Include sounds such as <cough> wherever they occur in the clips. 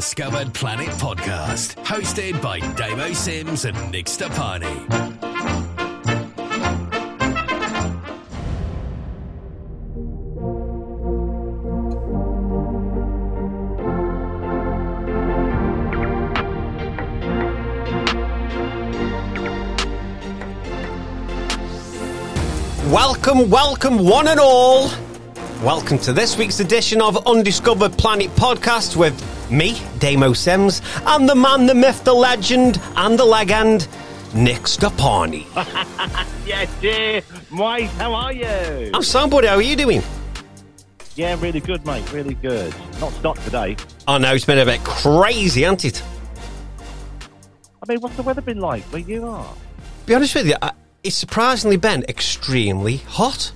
Undiscovered Planet podcast, hosted by Damo Sims and Nick Stepani. Welcome, welcome, one and all. Welcome to this week's edition of Undiscovered Planet podcast with me, Damo Sims, and the man, the myth, the legend, and the legend, Nick Stepani. <laughs> yeah, dear. Mate, how are you? I'm somebody. How are you doing? Yeah, really good, mate. Really good. Not stopped today. Oh no, it's been a bit crazy, hasn't it? I mean, what's the weather been like where you are? Be honest with you, it's surprisingly been extremely hot.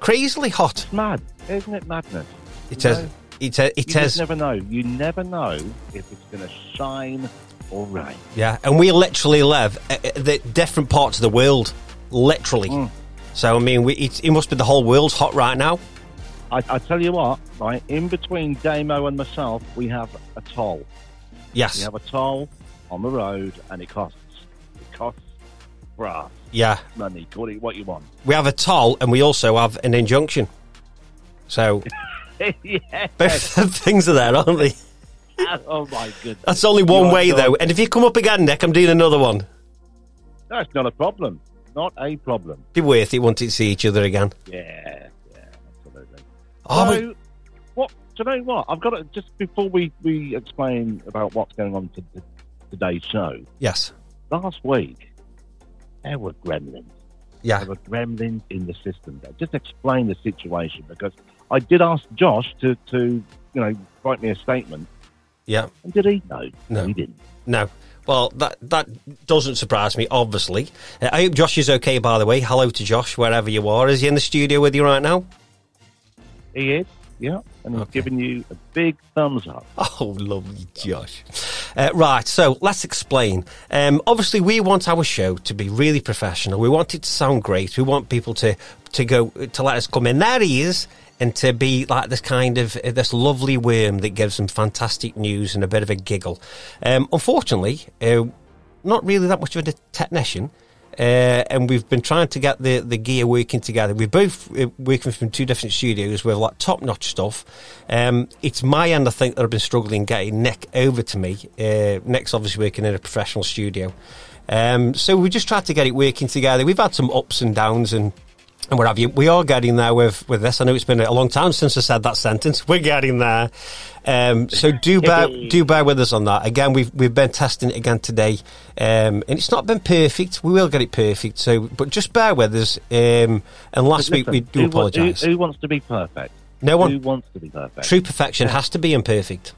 Crazily hot. It's mad, isn't it? Madness. It has. It, uh, it you has. never know. You never know if it's going to shine or rain. Yeah, and we literally live at at the different parts of the world, literally. Mm. So I mean, we, it, it must be the whole world's hot right now. I, I tell you what, right? In between Damo and myself, we have a toll. Yes. We have a toll on the road, and it costs. It costs brass Yeah, money. Call it what you want. we have a toll, and we also have an injunction. So <laughs> <laughs> yeah. both <laughs> things are there, aren't they? <laughs> oh my goodness. That's only one You way though. And if you come up again, Nick, I'm doing another one. That's not a problem. Not a problem. Be worth it, won't to see each other again? Yeah, yeah, absolutely. Oh, so, what? Do you know what? I've got to just before we we explain about what's going on to the, today's show. yes, Last week, there were gremlins. yeah, There were gremlins in the system. There. Just explain the situation because I did ask Josh to to you know write me a statement, yeah. and did he? No, No. he didn't. No. Well, that that doesn't surprise me. Obviously, uh, I hope Josh is okay. By the way, hello to Josh wherever you are. Is he in the studio with you right now? He is. Yeah, and he's Okay. giving you a big thumbs up. <laughs> Oh, lovely, Josh. Uh, right, so let's explain. Um, obviously, we want our show to be really professional. We want it to sound great. We want people to to go to let us come in their ears and to be like this kind of uh, this lovely worm that gives them fantastic news and a bit of a giggle. Um, unfortunately, uh, not really that much of a technician. Uh, and we've been trying to get the, the gear working together. We're both uh, working from two different studios with like top notch stuff. Um, it's my end, I think, that I've been struggling getting Nick over to me. Uh, Nick's obviously working in a professional studio. Um, so we just tried to get it working together. We've had some ups and downs and and what have you. We are getting there with, with this. I know it's been a long time since I said that sentence. <laughs> We're getting there. Um, so do bear do bear with us on that. Again, we've we've been testing it again today, um, and it's not been perfect. We will get it perfect. So, but just bear with us. Um, and last week we do apologise. Who, who wants to be perfect? No one. Who wants to be perfect? True perfection has to be imperfect.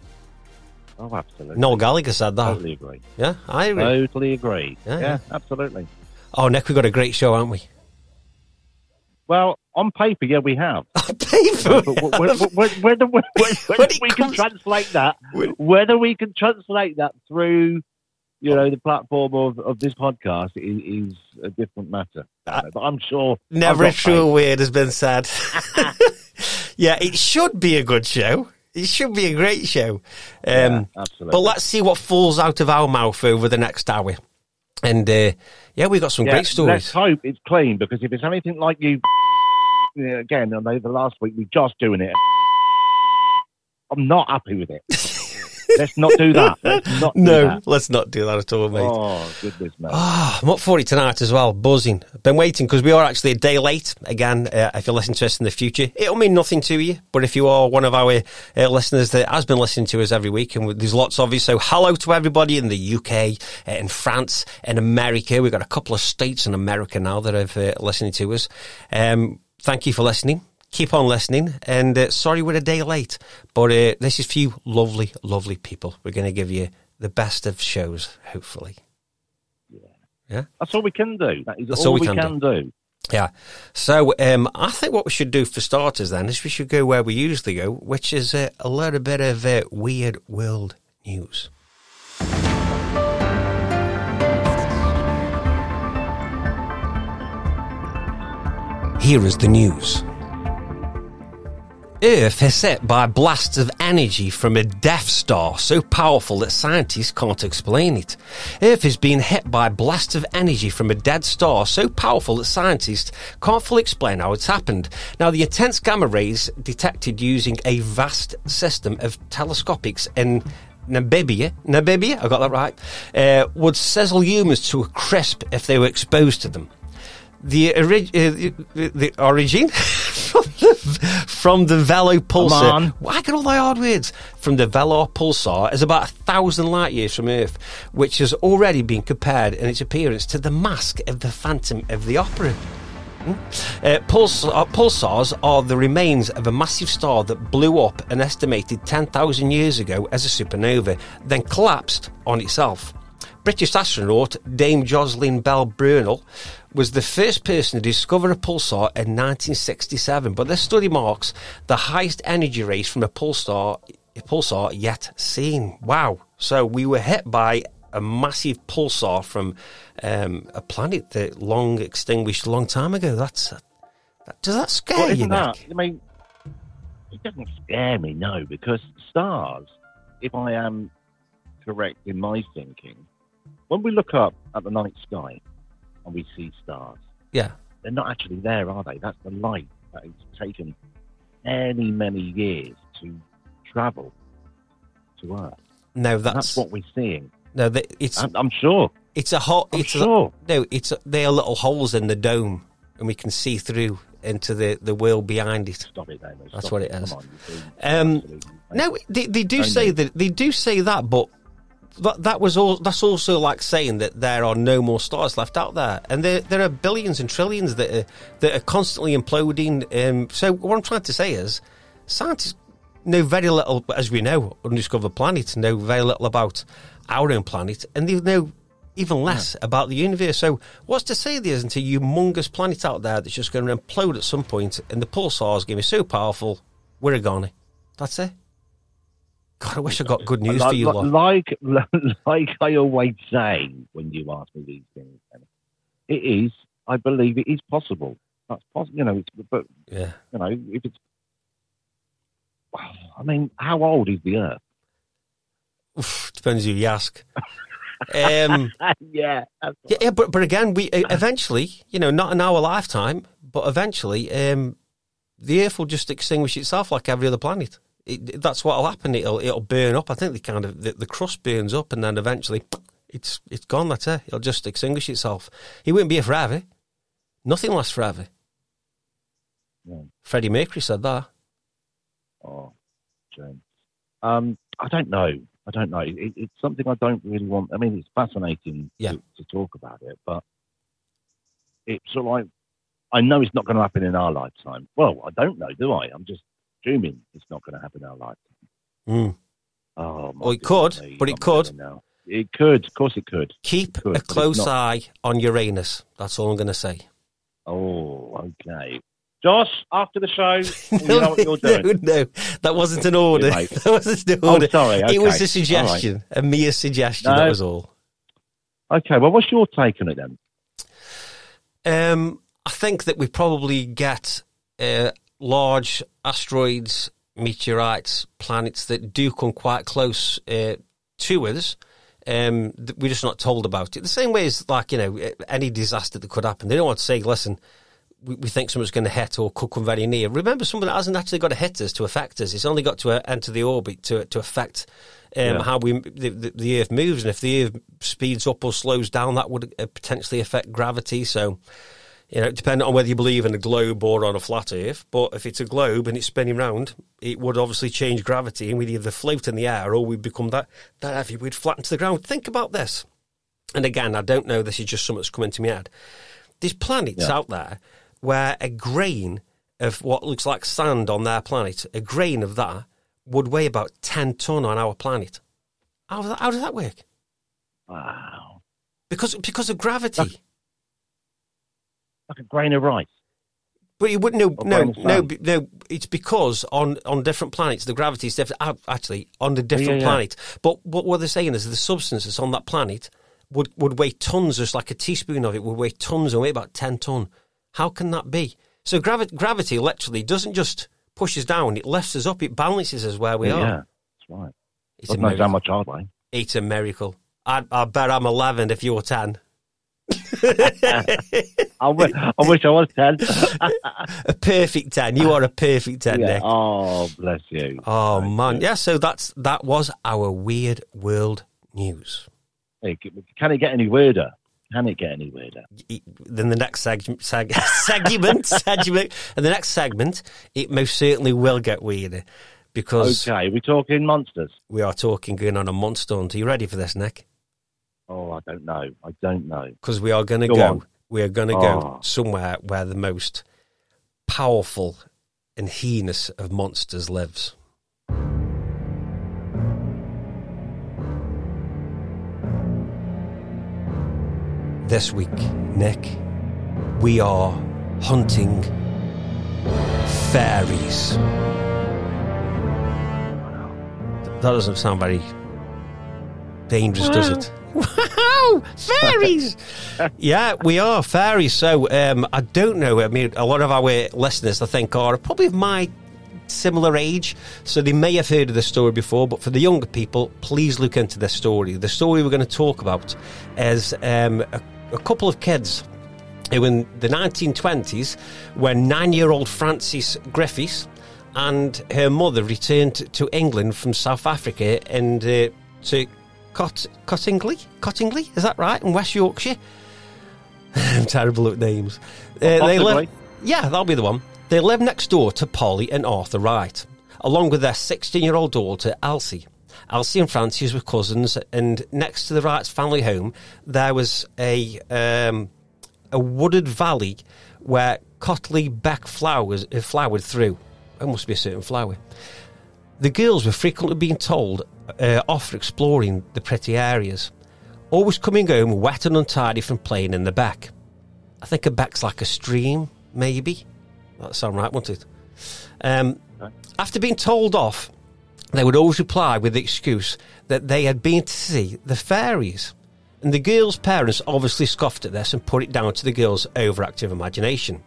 Oh, absolutely. Noel Gallagher said that. Totally agree. Yeah, I agree. Totally agree. Yeah, Yeah, yeah. absolutely. Oh, Nick, we've got a great show, haven't we? Well, on paper, yeah, we have. <laughs> On Paper. But whether, whether, <laughs> whether it we can translate that, whether we can translate that through, you know, the platform of, of this podcast is, is a different matter. But I'm sure. Never a true word has been said. <laughs> yeah, it should be a good show. It should be a great show. Um, Yeah, absolutely. But let's see what falls out of our mouth over the next hour. And uh, yeah, we've got some Yeah, great stories. Let's hope it's clean because if it's anything like you, again, I know the last week we're just doing it. I'm not happy with it. <laughs> Let's not do that. Let's not do No, that. let's not do that at all, mate. Oh goodness, man. Ah, I'm up for it tonight as well, buzzing. I've been waiting because we are actually a day late. Again, uh, if you're listening to us in the future, it'll mean nothing to you. But if you are one of our uh, listeners that has been listening to us every week, and there's lots of you, so hello to everybody in the UK, uh, in France, in America. We've got a couple of states in America now that are uh, listening to us. Um, thank you for listening. Keep on listening, and uh, sorry we're a day late, but uh, this is for you lovely, lovely people. We're going to give you the best of shows, hopefully. Yeah. That's all we can do. That is That's all, all we can can, do. Yeah. So um, I think what we should do for starters then is we should go where we usually go, which is uh, a little bit of uh, weird world news. Here is the news. Earth is hit by blasts of energy from a Death Star so powerful that scientists can't explain it. Earth is being hit by blasts of energy from a dead star so powerful that scientists can't fully explain how it's happened. Now, the intense gamma rays detected using a vast system of telescopics in Namibia, Namibia, I got that right, uh, would sizzle humans to a crisp if they were exposed to them the, ori- uh, the, the origin <laughs> <laughs> <laughs> from the Vela pulsar. I get all the hard words. From the Vela pulsar is about a thousand light years from Earth, which has already been compared in its appearance to the mask of the Phantom of the Opera. Uh, puls- uh, pulsars are the remains of a massive star that blew up an estimated 10,000 years ago as a supernova, then collapsed on itself. British astronaut Dame Jocelyn Bell Burnell was the first person to discover a pulsar in 1967, but this study marks the highest energy race from a pulsar, a pulsar yet seen. Wow. So we were hit by a massive pulsar from um, a planet that long extinguished a long time ago. That's that, does that scare Well, you, that? I mean, it doesn't scare me, no, because stars, if I am correct in my thinking, when we look up at the night sky and we see stars, Yeah. they're not actually there, are they? That's the light that it's taken many, many years to travel to Earth. No, that's, that's what we're seeing. no. It's I'm, I'm sure. it's a hole. I'm It's sure. a, no. It's a, they are little holes in the dome, and we can see through into the the world behind it. Stop it, Damo. That's what it is. On, Um, No, they, they do Don't say that. They do say that, but that, that was all. That's also like saying that there are no more stars left out there, and there there are billions and trillions that are that are constantly imploding. Um, so what I'm trying to say is, scientists know very little, as we know, undiscovered planets know very little about our own planet, and they know even less about the universe. So what's to say there isn't a humongous planet out there that's just going to implode at some point, and the pulsar's going to be so powerful, we're a goner. That's it. God, I wish I got good news like, for you lot. Like, <laughs> like I always say when you ask me these things, it is. I believe it is possible. That's possible. You know, it's, but Yeah. you know, if it's. <sighs> I mean, how old is the Earth? Oof, depends who you ask. Um, <laughs> yeah, yeah, yeah, but but again, we eventually, you know, not in our lifetime, but eventually, um, the Earth will just extinguish itself like every other planet. It, that's what'll happen. It'll it'll burn up. I think the kind of the, the crust burns up, and then eventually, <tsk> it's it's gone. That's it. It'll just extinguish itself. It won't be here forever. Nothing lasts forever. Yeah. Freddie Mercury said that. Oh, James. Um, I don't know. I don't know. It, it's something I don't really want. I mean, it's fascinating Yeah. to, to talk about it, but it's sort of like I know it's not going to happen in our lifetime. Well, I don't know, do I? I'm just assuming it's not going to happen in our lifetime. Mm. Oh, my Well, it could, me, but it I'm could. telling. It could. Of course, it could. Keep Good, but a close not. eye on Uranus. That's all I'm going to say. Oh, okay. Josh, after the show, <laughs> you know what you're doing. no, no, that wasn't an order. mate. <laughs> that wasn't an order. Oh, order. sorry. It was a suggestion, a mere suggestion. No. That was all. All right. Okay. Well, what's your take on it then? Um, I think that we probably get uh, large asteroids, meteorites, planets that do come quite close uh, to us. Um, we're just not told about it. The same way as, like, you know, any disaster that could happen. They don't want to say, listen, we, we think someone's going to hit or could come very near. Remember, something that hasn't actually got to hit us to affect us. It's only got to uh, enter the orbit to to affect um, Yeah. how we the, the, the Earth moves. And if the Earth speeds up or slows down, that would uh, potentially affect gravity. So, you know, depending on whether you believe in a globe or on a flat Earth. But if it's a globe and it's spinning round, it would obviously change gravity, and we'd either float in the air or we'd become that that heavy, we'd flatten to the ground. Think about this. And again, I don't know. This is just something that's come into my head. There's planets Yeah. out there where a grain of what looks like sand on their planet, a grain of that would weigh about ten ton on our planet. How does that, how does that work? Wow. Because because of gravity. Like a grain of rice. But you wouldn't know. No, no, no. It's because on, on different planets the gravity is different. ah, Actually, on the different yeah. planet. But what, what they're saying is the substances on that planet would, would weigh tons. Just like a teaspoon of it would weigh tons and weigh about ten ton. How can that be? So gravi- gravity literally doesn't just pushes down, it lifts us up, it balances us where we yeah, are. Yeah, that's right. It's a knows how miracle. much I'd weigh. It's a miracle. I, I bet I'm 11 if you're 10. <laughs> I wish, I wish I was 10. A perfect 10. You are a perfect 10, yeah. Nick. Oh, bless you. Oh Thank man, you. yeah. So that's that was our weird world news. Hey, Can it get any weirder? Can it get any weirder? Then the next seg- seg- <laughs> segment, segment, and the next segment, it most certainly will get weirder because Okay, we're talking monsters. we are talking going on a monster hunt. Are you ready for this, Nick? Oh, I don't know. I don't know. Because we are going to Go go. We are going to go Oh. somewhere where the most powerful and heinous of monsters lives. This week, Nick, we are hunting fairies. That doesn't sound very dangerous, does it? Wow, fairies! <laughs> yeah, we are fairies. So um, I don't know. I mean, a lot of our listeners, I think, are probably my similar age, so they may have heard of the story before. But for the younger people, please look into this story. The story we're going to talk about is um, a, a couple of kids who, in the 1920s, when nine-year-old Frances Griffiths and her mother returned to England from South Africa and uh, to Cot- Cottingley. Cottingley, is that right? In West Yorkshire. <laughs> I'm terrible at names. Uh, they live, yeah, that'll be the one. They live next door to Polly and Arthur Wright, along with their 16 year old daughter, Elsie. Elsie and Frances were cousins, and next to the Wrights' family home, there was a um, a wooded valley where Cotley Beck flowers uh, flowered through. It must be a certain flower. The girls were frequently being told uh, off for exploring the pretty areas, always coming home wet and untidy from playing in the back. I think a back's like a stream, maybe. That sound right, wouldn't it? Um, after being told off, they would always reply with the excuse that they had been to see the fairies. And the girls' parents obviously scoffed at this and put it down to the girls' overactive imagination.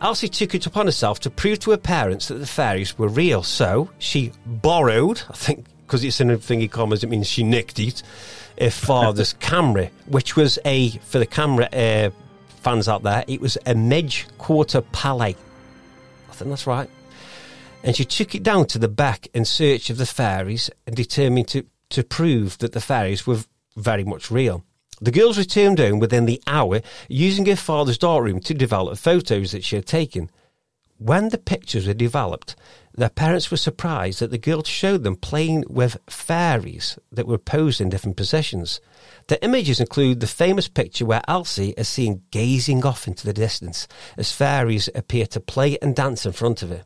Elsie took it upon herself to prove to her parents that the fairies were real, so she borrowed, I think, because it's in a thingy commas, it means she nicked it, her father's <laughs> camera, which was a, for the camera uh, fans out there, it was a Midge Quarter Palais. I think that's right. And she took it down to the back in search of the fairies and determined to, to prove that the fairies were very much real. The girls returned home within the hour using her father's darkroom to develop photos that she had taken. When the pictures were developed, their parents were surprised that the girls showed them playing with fairies that were posed in different positions. The images include the famous picture where Elsie is seen gazing off into the distance as fairies appear to play and dance in front of her.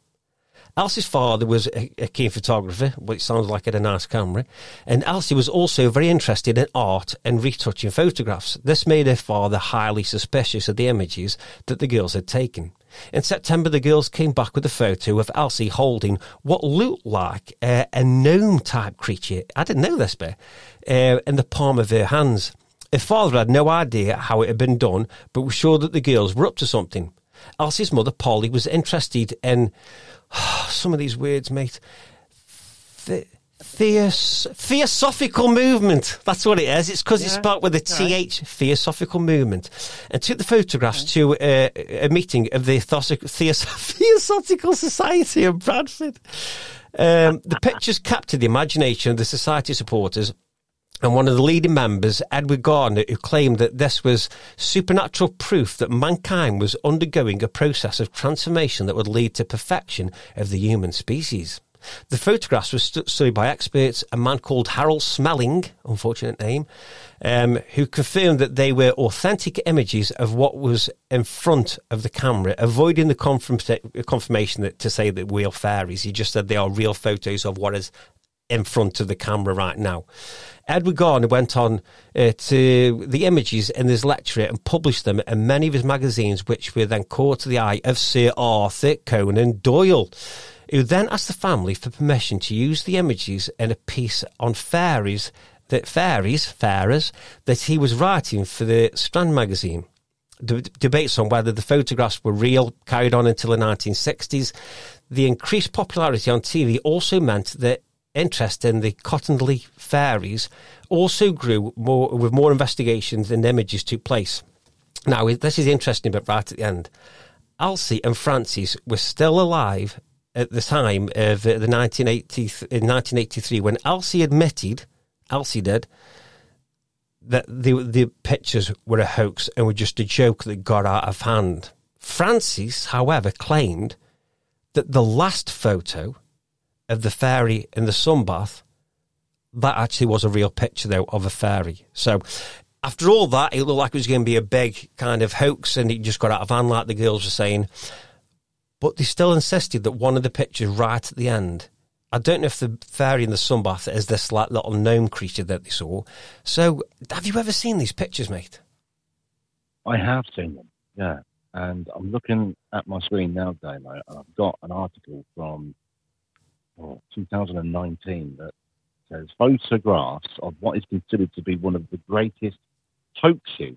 Elsie's father was a, keen photographer, which sounds like had a nice camera. And Elsie was also very interested in art and retouching photographs. This made her father highly suspicious of the images that the girls had taken. In September, the girls came back with a photo of Elsie holding what looked like uh, a gnome type creature. I didn't know this bit. Uh, in the palm of her hands. Her father had no idea how it had been done, but was sure that the girls were up to something. Elsie's mother, Polly, was interested in <sighs> some of these words, mate. The, theos- theosophical movement. That's what it is. It's because it's Yeah, spelled with a th. Theosophical movement, and took the photographs to uh, a meeting of the Theos- Theos- <laughs> Theosophical Society in Bradford. Um, the pictures captured the imagination of the society supporters and one of the leading members, Edward Gardner, who claimed that this was supernatural proof that mankind was undergoing a process of transformation that would lead to perfection of the human species. The photographs were stu- studied by experts, a man called Harold Smelling, unfortunate name, um, who confirmed that they were authentic images of what was in front of the camera, avoiding the confirm- confirmation that to say that we are fairies. He just said they are real photos of what is in front of the camera right now. Edward Gardner went on uh, to the images in his lecture and published them in many of his magazines, which were then caught to the eye of Sir Arthur Conan Doyle, who then asked the family for permission to use the images in a piece on fairies that fairies, fairies, that he was writing for the Strand magazine. debates on whether the photographs were real carried on until the 1960s. The increased popularity on TV also meant that interest in the Cottingley fairies also grew more with more investigations and images took place. Now, this is interesting, but right at the end, Elsie and Frances were still alive at the time of uh, the 1980, in 1983 when Elsie admitted, Elsie did, that the the pictures were a hoax and were just a joke that got out of hand. Frances, however, claimed that the last photo of the fairy in the sunbath that actually was a real picture though of a fairy. So after all that, it looked like it was going to be a big kind of hoax, and it just got out of hand, like the girls were saying. But they still insisted that one of the pictures right at the end I don't know if the fairy in the sunbath is this like little gnome creature that they saw. So, have you ever seen these pictures, mate? I have seen them, yeah. And I'm looking at my screen now, Damo, and I've got an article from oh, 2019 that says photographs of what is considered to be one of the greatest hoaxes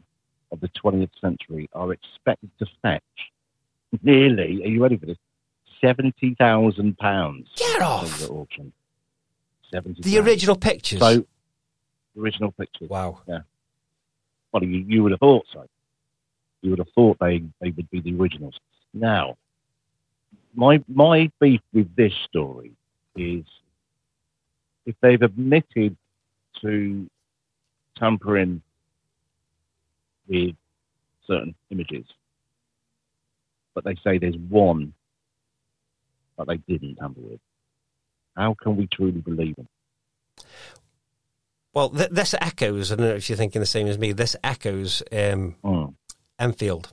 of the 20th century are expected to fetch nearly, are you ready for this? seventy thousand pounds. Get off! At auction. Seventy. The original pictures. So, original pictures. Wow. Yeah. Well, you, you would have thought so. You would have thought they, they would be the originals. Now, my my beef with this story is if they've admitted to tampering with certain images, but they say there's one that they didn't tamper with. How can we truly believe them? Well, th- this echoes. I don't know if you're thinking the same as me. This echoes um, mm. Enfield.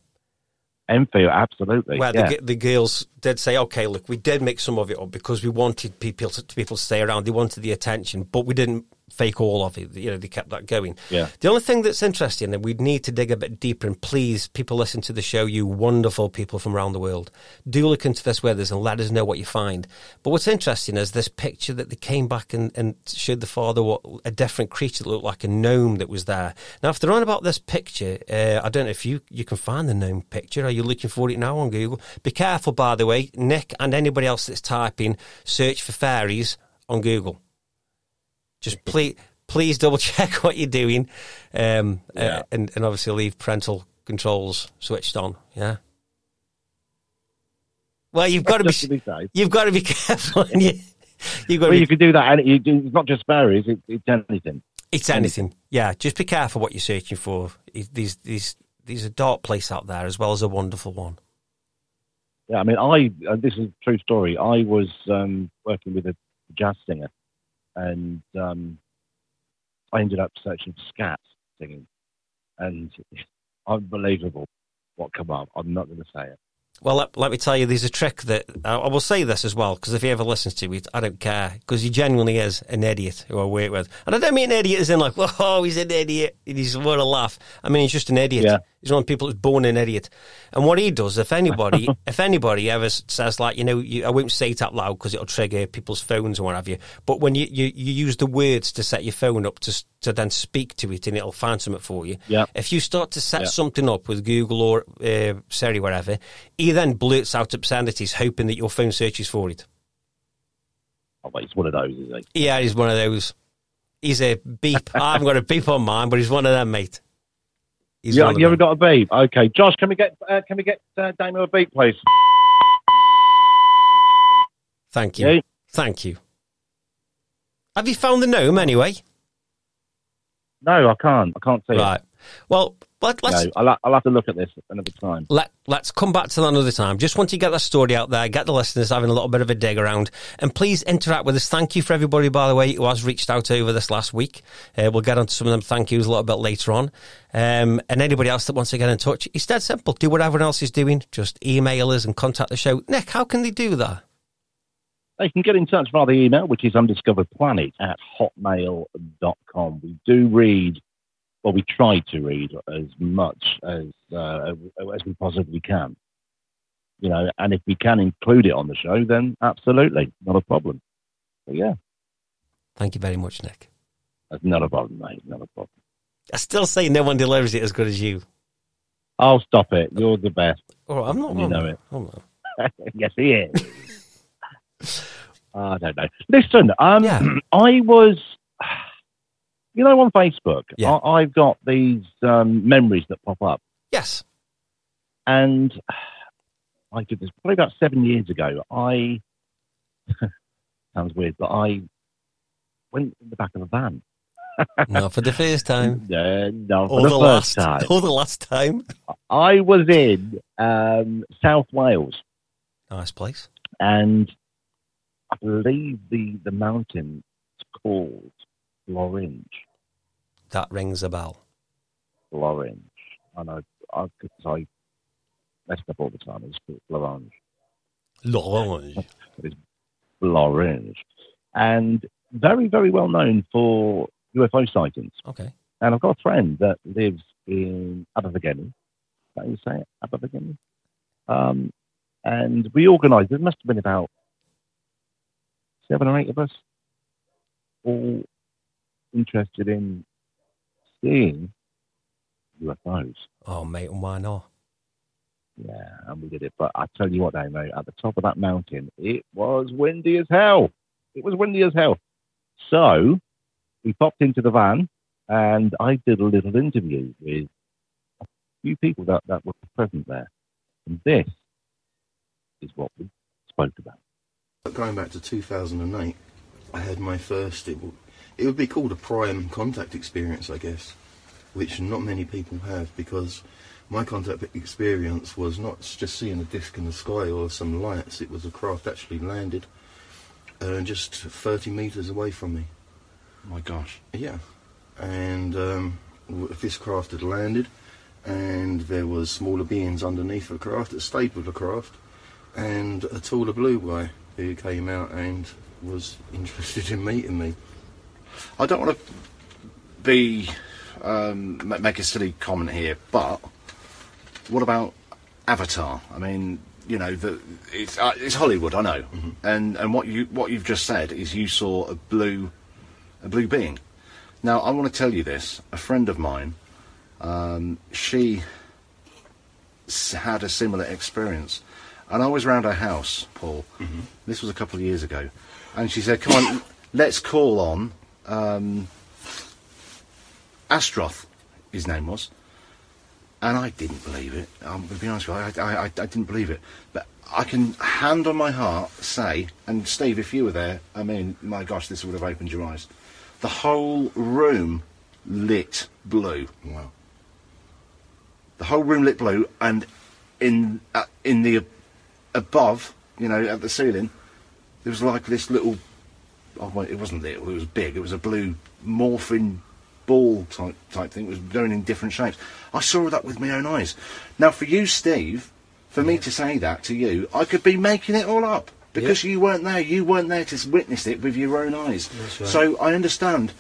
Enfield, absolutely. Where yeah. the, the girls did say, "Okay, look, we did make some of it up because we wanted people to, people to stay around. They wanted the attention, but we didn't fake all of it. You know, they kept that going. Yeah. The only thing that's interesting, and we'd need to dig a bit deeper, and please, people listen to the show, you wonderful people from around the world, do look into this with us and let us know what you find. But what's interesting is this picture that they came back and, and showed the father what a different creature that looked like a gnome that was there. Now, if they're on about this picture, uh, I don't know if you, you can find the gnome picture. Are you looking for it now on Google? Be careful, by the way, Nick and anybody else that's typing, search for fairies on Google. Just please, please double <laughs> check what you're doing, um, uh, Yeah. uh, and, and obviously leave parental controls switched on. Yeah. Well, you've got to be you've got to be <laughs> careful. And you, you've got Well, be, you could do that. And it's not just fairies; it, it's anything. it's anything. Yeah, just be careful what you're searching for. These these these a dark place out there as well as a wonderful one. Yeah, I mean, I uh, this is a true story. I was um, working with a jazz singer, and um, I ended up searching scat singing, and <laughs> unbelievable what come up. I'm not going to say it. Well, let, let me tell you, there's a trick that I I will say this as well because if he ever listens to it, I don't care because he genuinely is an idiot who I work with, and I don't mean idiot as in like, <laughs> oh, he's an idiot, he's what a laugh. I mean he's just an idiot. Yeah. He's one of the people who's born an idiot. And what he does, if anybody, <laughs> if anybody ever says like, you know, you, I won't say it out loud because it'll trigger people's phones or what have you. But when you, you, you use the words to set your phone up to to then speak to it and it'll find something for you. Yeah. If you start to set Yeah. something up with Google or uh, Siri, whatever, he then blurts out obscenities, hoping that your phone searches for it. Oh, but he's one of those, is he? Yeah, he's one of those. He's a beep. I haven't got a beep on mine, but he's one of them, mate. He's Yeah, one you ever got a beep? Okay, Josh, can we get uh, can we get uh, Damo a beep, please? Thank you. Yeah. Thank you. Have you found the gnome anyway? No, I can't. I can't see it. Right. Well, let, let's No, I'll, I'll have to look at this another time. let let's come back to that another time. Just want to get that story out there, get the listeners having a little bit of a dig around, and please interact with us. Thank you for everybody, by the way, who has reached out over this last week. Uh, we'll get onto some of them thank yous a little bit later on. Um, and anybody else that wants to get in touch, it's dead simple. Do what everyone else is doing. Just email us and contact the show. Nick, how can they do that? They can get in touch via the email, which is undiscoveredplanet at hotmail.com. We do read, well, we try to read as much as uh, as we possibly can. You know, and if we can include it on the show, then absolutely, not a problem. But yeah, Thank you very much, Nick. that's not a problem, mate. Not a problem. I still say no one delivers it as good as you. I'll stop it! You're the best. Oh, I'm not. You know it. I'm not. <laughs> yes, he is. <laughs> I don't know. Listen, um, Yeah. <clears throat> I was, you know, on Facebook, Yeah. I, I've got these um, memories that pop up, Yes. and I did this probably about seven years ago. I <laughs> sounds weird, but I went in the back of a van. <laughs> Not for the first time. No, no, for the, the, first last. time. Or the last time. I was in um, South Wales. Nice place. and I believe the the mountain is called Lorange. That rings a bell. Lorange. I know I, cause I messed up all the time. It's called Lorange. Lorange. Lorange, and very very well known for UFO sightings. Okay. And I've got a friend that lives in Abergavenny. Is that how you say it? Abergavenny. Um, and we organised. There must have been about seven or eight of us, all interested in seeing UFOs. Oh, mate, and why not? Yeah, and we did it. But I tell you what, now, mate, at the top of that mountain, it was windy as hell. It was windy as hell. So we popped into the van, and I did a little interview with a few people that, that were present there. And this is what we spoke about. Going back to 2008, I had my first, it, w- it would be called a prime contact experience, I guess, which not many people have because my contact experience was not just seeing a disc in the sky or some lights, it was a craft actually landed uh, just 30 metres away from me. My gosh. Yeah, and um, this craft had landed, and there was smaller beings underneath the craft that stayed with the craft, and a taller blue guy who came out and was <laughs> interested in meeting me. I don't want to be um, make a silly comment here, but what about Avatar? I mean, you know, the, it's uh, it's Hollywood, I know, and and what you what you've just said is you saw a blue a blue being. Now, I want to tell you this. A friend of mine, um, she had a similar experience, and I was around her house, Paul. This was a couple of years ago, and she said, "Come on, <coughs> let's call on." Um, Astroth, his name was, and I didn't believe it. I'm going to be honest with you, I, I, I, I didn't believe it. But I can, hand on my heart, say, and Steve, if you were there, I mean, my gosh, this would have opened your eyes. The whole room lit blue. Wow. The whole room lit blue, and in uh, in the above, you know, at the ceiling, there was like this little. Oh, well, it wasn't little. It was big. It was a blue morphing ball type type thing. It was going in different shapes. I saw that with my own eyes. Now, for you, Steve, for me to say that to you, I could be making it all up because you weren't there. You weren't there to witness it with your own eyes. Right. So I understand,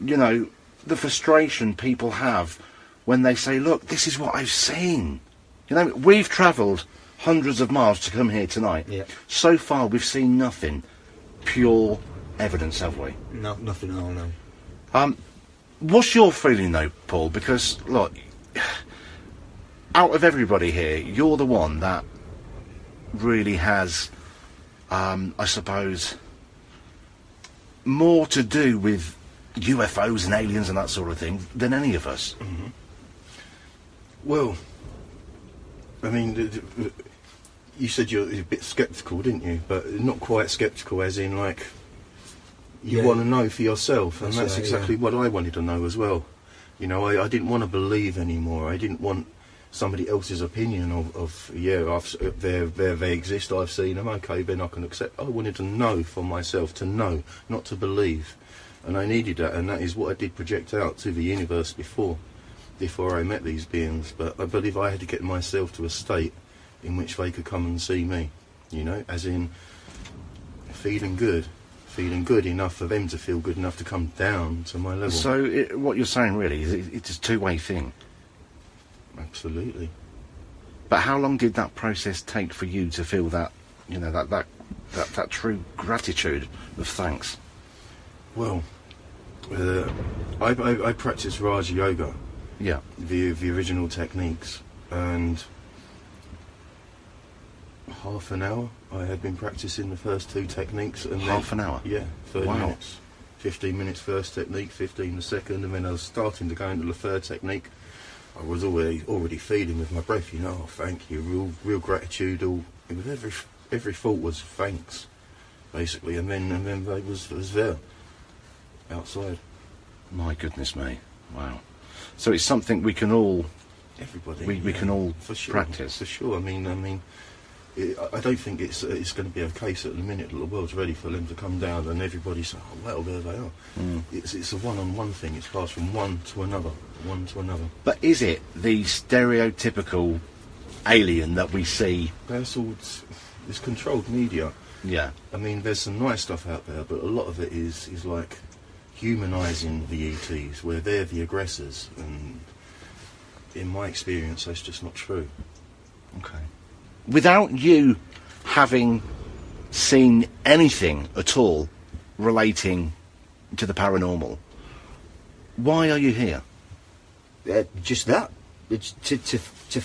you know, the frustration people have when they say, "Look, this is what I've seen." You know, we've travelled hundreds of miles to come here tonight. Yeah. So far, we've seen nothing. Pure evidence, have we? No, nothing at all, no. Um, what's your feeling though, Paul? Because look, out of everybody here, you're the one that really has, um, I suppose, more to do with UFOs and aliens and that sort of thing than any of us. Well, I mean, th- th- you said you're a bit sceptical, didn't you? But not quite sceptical, as in like you Yeah. want to know for yourself, and That's that's right, exactly yeah. what I wanted to know as well. You know, I, I didn't want to believe anymore. I didn't want somebody else's opinion of, of yeah, I've, uh, they they they exist. I've seen them. Okay, then I can accept. I wanted to know for myself, to know, not to believe, and I needed that, and that is what I did project out to the universe before before I met these beings. But I believe I had to get myself to a state in which they could come and see me. You know, as in feeling good, feeling good enough for them to feel good enough to come down to my level. So it, what you're saying really is it, it's a two-way thing. Absolutely. But how long did that process take for you to feel that, you know, that that that, that true gratitude of thanks? Well, uh, I, I, I practice Raja Yoga, Yeah. the the original techniques, and half an hour I had been practicing the first two techniques. And Half then- an hour? Yeah, 30 Wow. minutes. 15 minutes first technique, 15 the second, and then I was starting to go into the third technique, I was already already feeling with my breath, you know, oh, thank you, real real gratitude. All it was every every thought was thanks, basically, and then and then they was was there, outside. My goodness me. Wow. So it's something we can all. Everybody, We- we can all for sure, practice. for sure. I mean, I mean, it, I- I don't think it's it's going to be a case at the minute that the world's ready for them to come down and everybody's oh well there they are. Mm. It's it's a one-on-one thing. It's passed from one to another, one to another. But is it the stereotypical alien that we see? That's all. It's, it's controlled media. Yeah. I mean, there's some nice stuff out there, but a lot of it is is like humanising the ETs, where they're the aggressors, and in my experience, that's just not true. Okay. Without you having seen anything at all relating to the paranormal, why are you here? Uh, just that. It's to, to, to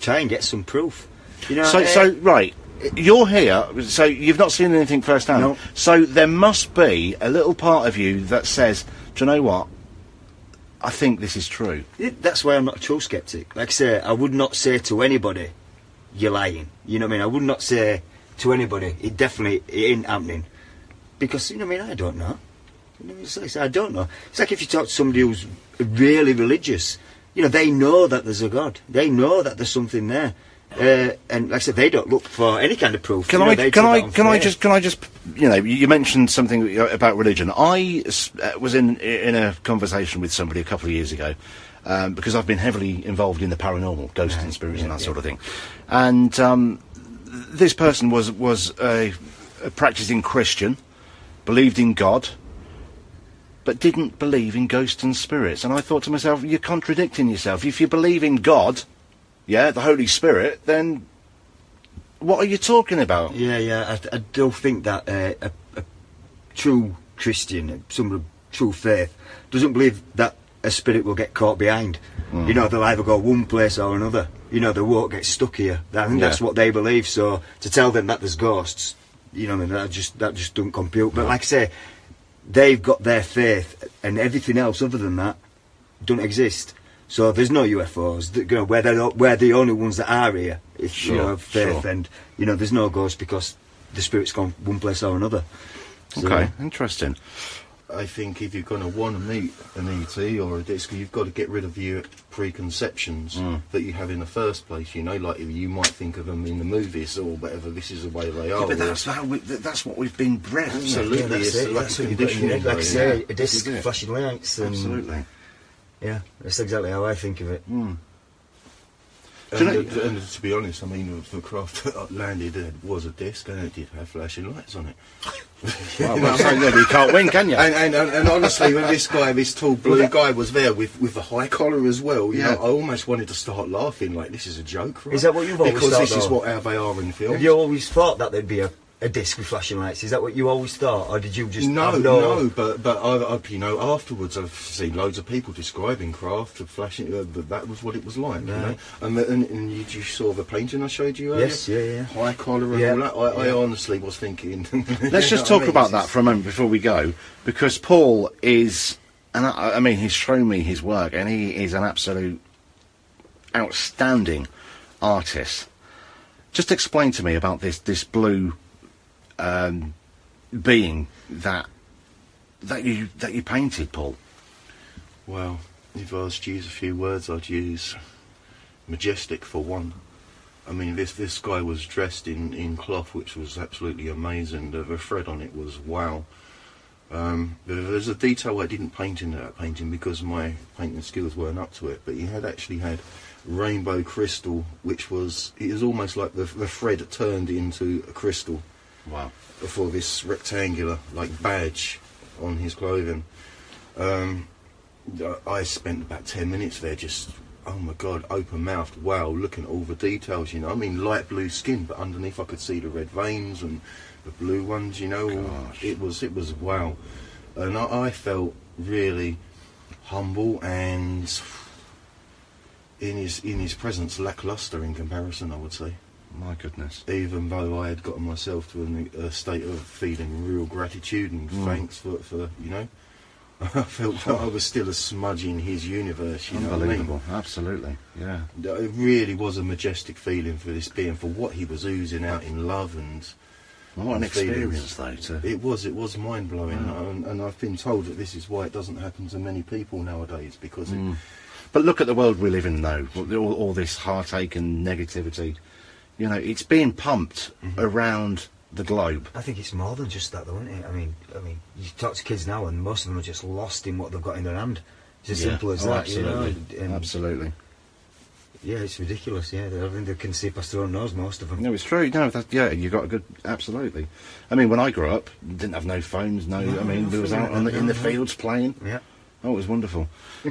try and get some proof. You know, So, uh, so right, you're here. So you've not seen anything firsthand. No. So there must be a little part of you that says, "Do you know what? I think this is true." it- that's why I'm not a true skeptic. Like I say, I would not say to anybody, you're lying. You know what I mean? I would not say to anybody, it definitely it ain't happening. Because, you know what I mean? I don't know. You know, it's like, I don't know. It's like if you talk to somebody who's really religious, you know, they know that there's a God. They know that there's something there. Uh, and like I said, they don't look for any kind of proof. Can You know, I? Can I? Can I just? Can I just? You know, you you mentioned something about religion. I uh, was in in a conversation with somebody a couple of years ago. Um, because I've been heavily involved in the paranormal, ghosts and spirits, and that sort of thing, and um, this person was was a, a practicing Christian, believed in God, but didn't believe in ghosts and spirits. And I thought to myself, you're contradicting yourself. If you believe in God, yeah, the Holy Spirit, then what are you talking about? Yeah, yeah. I, I do think that uh, a, a true Christian, someone of true faith, doesn't believe that a spirit will get caught behind. Mm. You know, they'll either go one place or another. You know, they won't get stuck here. I think that's what they believe. So to tell them that there's ghosts, you know, I mean, that just that just doesn't compute. But like I say, they've got their faith, and everything else other than that don't exist. So there's no UFOs. You know, we're the, we're the only ones that are here. If Sure, you know, faith, sure. and you know, there's no ghosts because the spirit's gone one place or another. So- Okay, interesting. I think if you're going to want to meet an ET or a disc, you've got to get rid of your preconceptions that you have in the first place. You know, like you might think of them in the movies or whatever. This is the way they are. but that's how we, th- that's what we've been bred. isn't? Absolutely. Yeah, that's it's it. like That's a what you've got in your head. conditioning, Like I though, say, yeah. a disc, This is it. flashing lights, and Absolutely. yeah, that's exactly how I think of it. Mm. And, you know- and to be honest, I mean, the craft that landed uh, was a disc and it did have flashing lights on it. <laughs> Well, so, yeah, you can't win, can you? And, and, and, and honestly, when this guy, this tall blue guy, was there with, with the high collar as well, you Yeah. know, I almost wanted to start laughing like this is a joke. Right? Is that what you've always Because thought, Because this is what how they are in films. Have you always thought that there'd be a, a disc with flashing lights? Is that what you always thought, or did you just no, have no, but but I, I, you know, afterwards I've seen loads of people describing craft of flashing. Uh, that that was what it was like, you know. And, the, and, and you, you saw the painting I showed you earlier. Yes, yeah, yeah. High collar and Yeah, all that. I, I honestly was thinking. <laughs> Let's just talk about that for a moment before we go, because Paul is, and I, I mean, he's shown me his work, and he is an absolute outstanding artist. Just explain to me about this this blue um, being that that you that you painted, Paul. Well, if I was to use a few words, I'd use majestic for one. I mean, this this guy was dressed in, in cloth, which was absolutely amazing. The, the thread on it was wow. Um, there's a detail I didn't paint in that painting because my painting skills weren't up to it. But he had actually had rainbow crystal, which was it was almost like the, the thread turned into a crystal Wow. for this rectangular like badge on his clothing. Um, I- spent about ten minutes there, just oh my god, open mouthed, wow, looking at all the details. You know, I mean, light blue skin, but underneath I could see the red veins and the blue ones. You know, Gosh. it was it was wow, and I, I felt really humble and in his in his presence lackluster in comparison. I would say, My goodness. even though I had gotten myself to an, a state of feeling real gratitude and Mm. thanks for, for you know, <laughs> I felt that I was still a smudge in his universe. You know what I mean? Unbelievable. Absolutely. Yeah. It really was a majestic feeling for this being, for what he was oozing out in love and. Well, what an feelings. experience, though. To, It was, it was mind blowing, and, and I've been told that this is why it doesn't happen to many people nowadays because Mm. it, But look at the world we live in, though. All, all this heartache and negativity. You know, it's being pumped Mm-hmm. around the globe. I think it's more than just that, though, isn't it? I mean, I mean, you talk to kids now, and most of them are just lost in what they've got in their hand. It's as Yeah. simple as Oh, that, you know. absolutely. and- Absolutely. Yeah, it's ridiculous. Yeah, I think they can see past their own nose, most of them. No, it's true. No, that, yeah, you got a good. Absolutely. I mean, when I grew up, didn't have no phones. No, I mean, we was out on the, in the fields playing. Yeah. Oh, it was wonderful.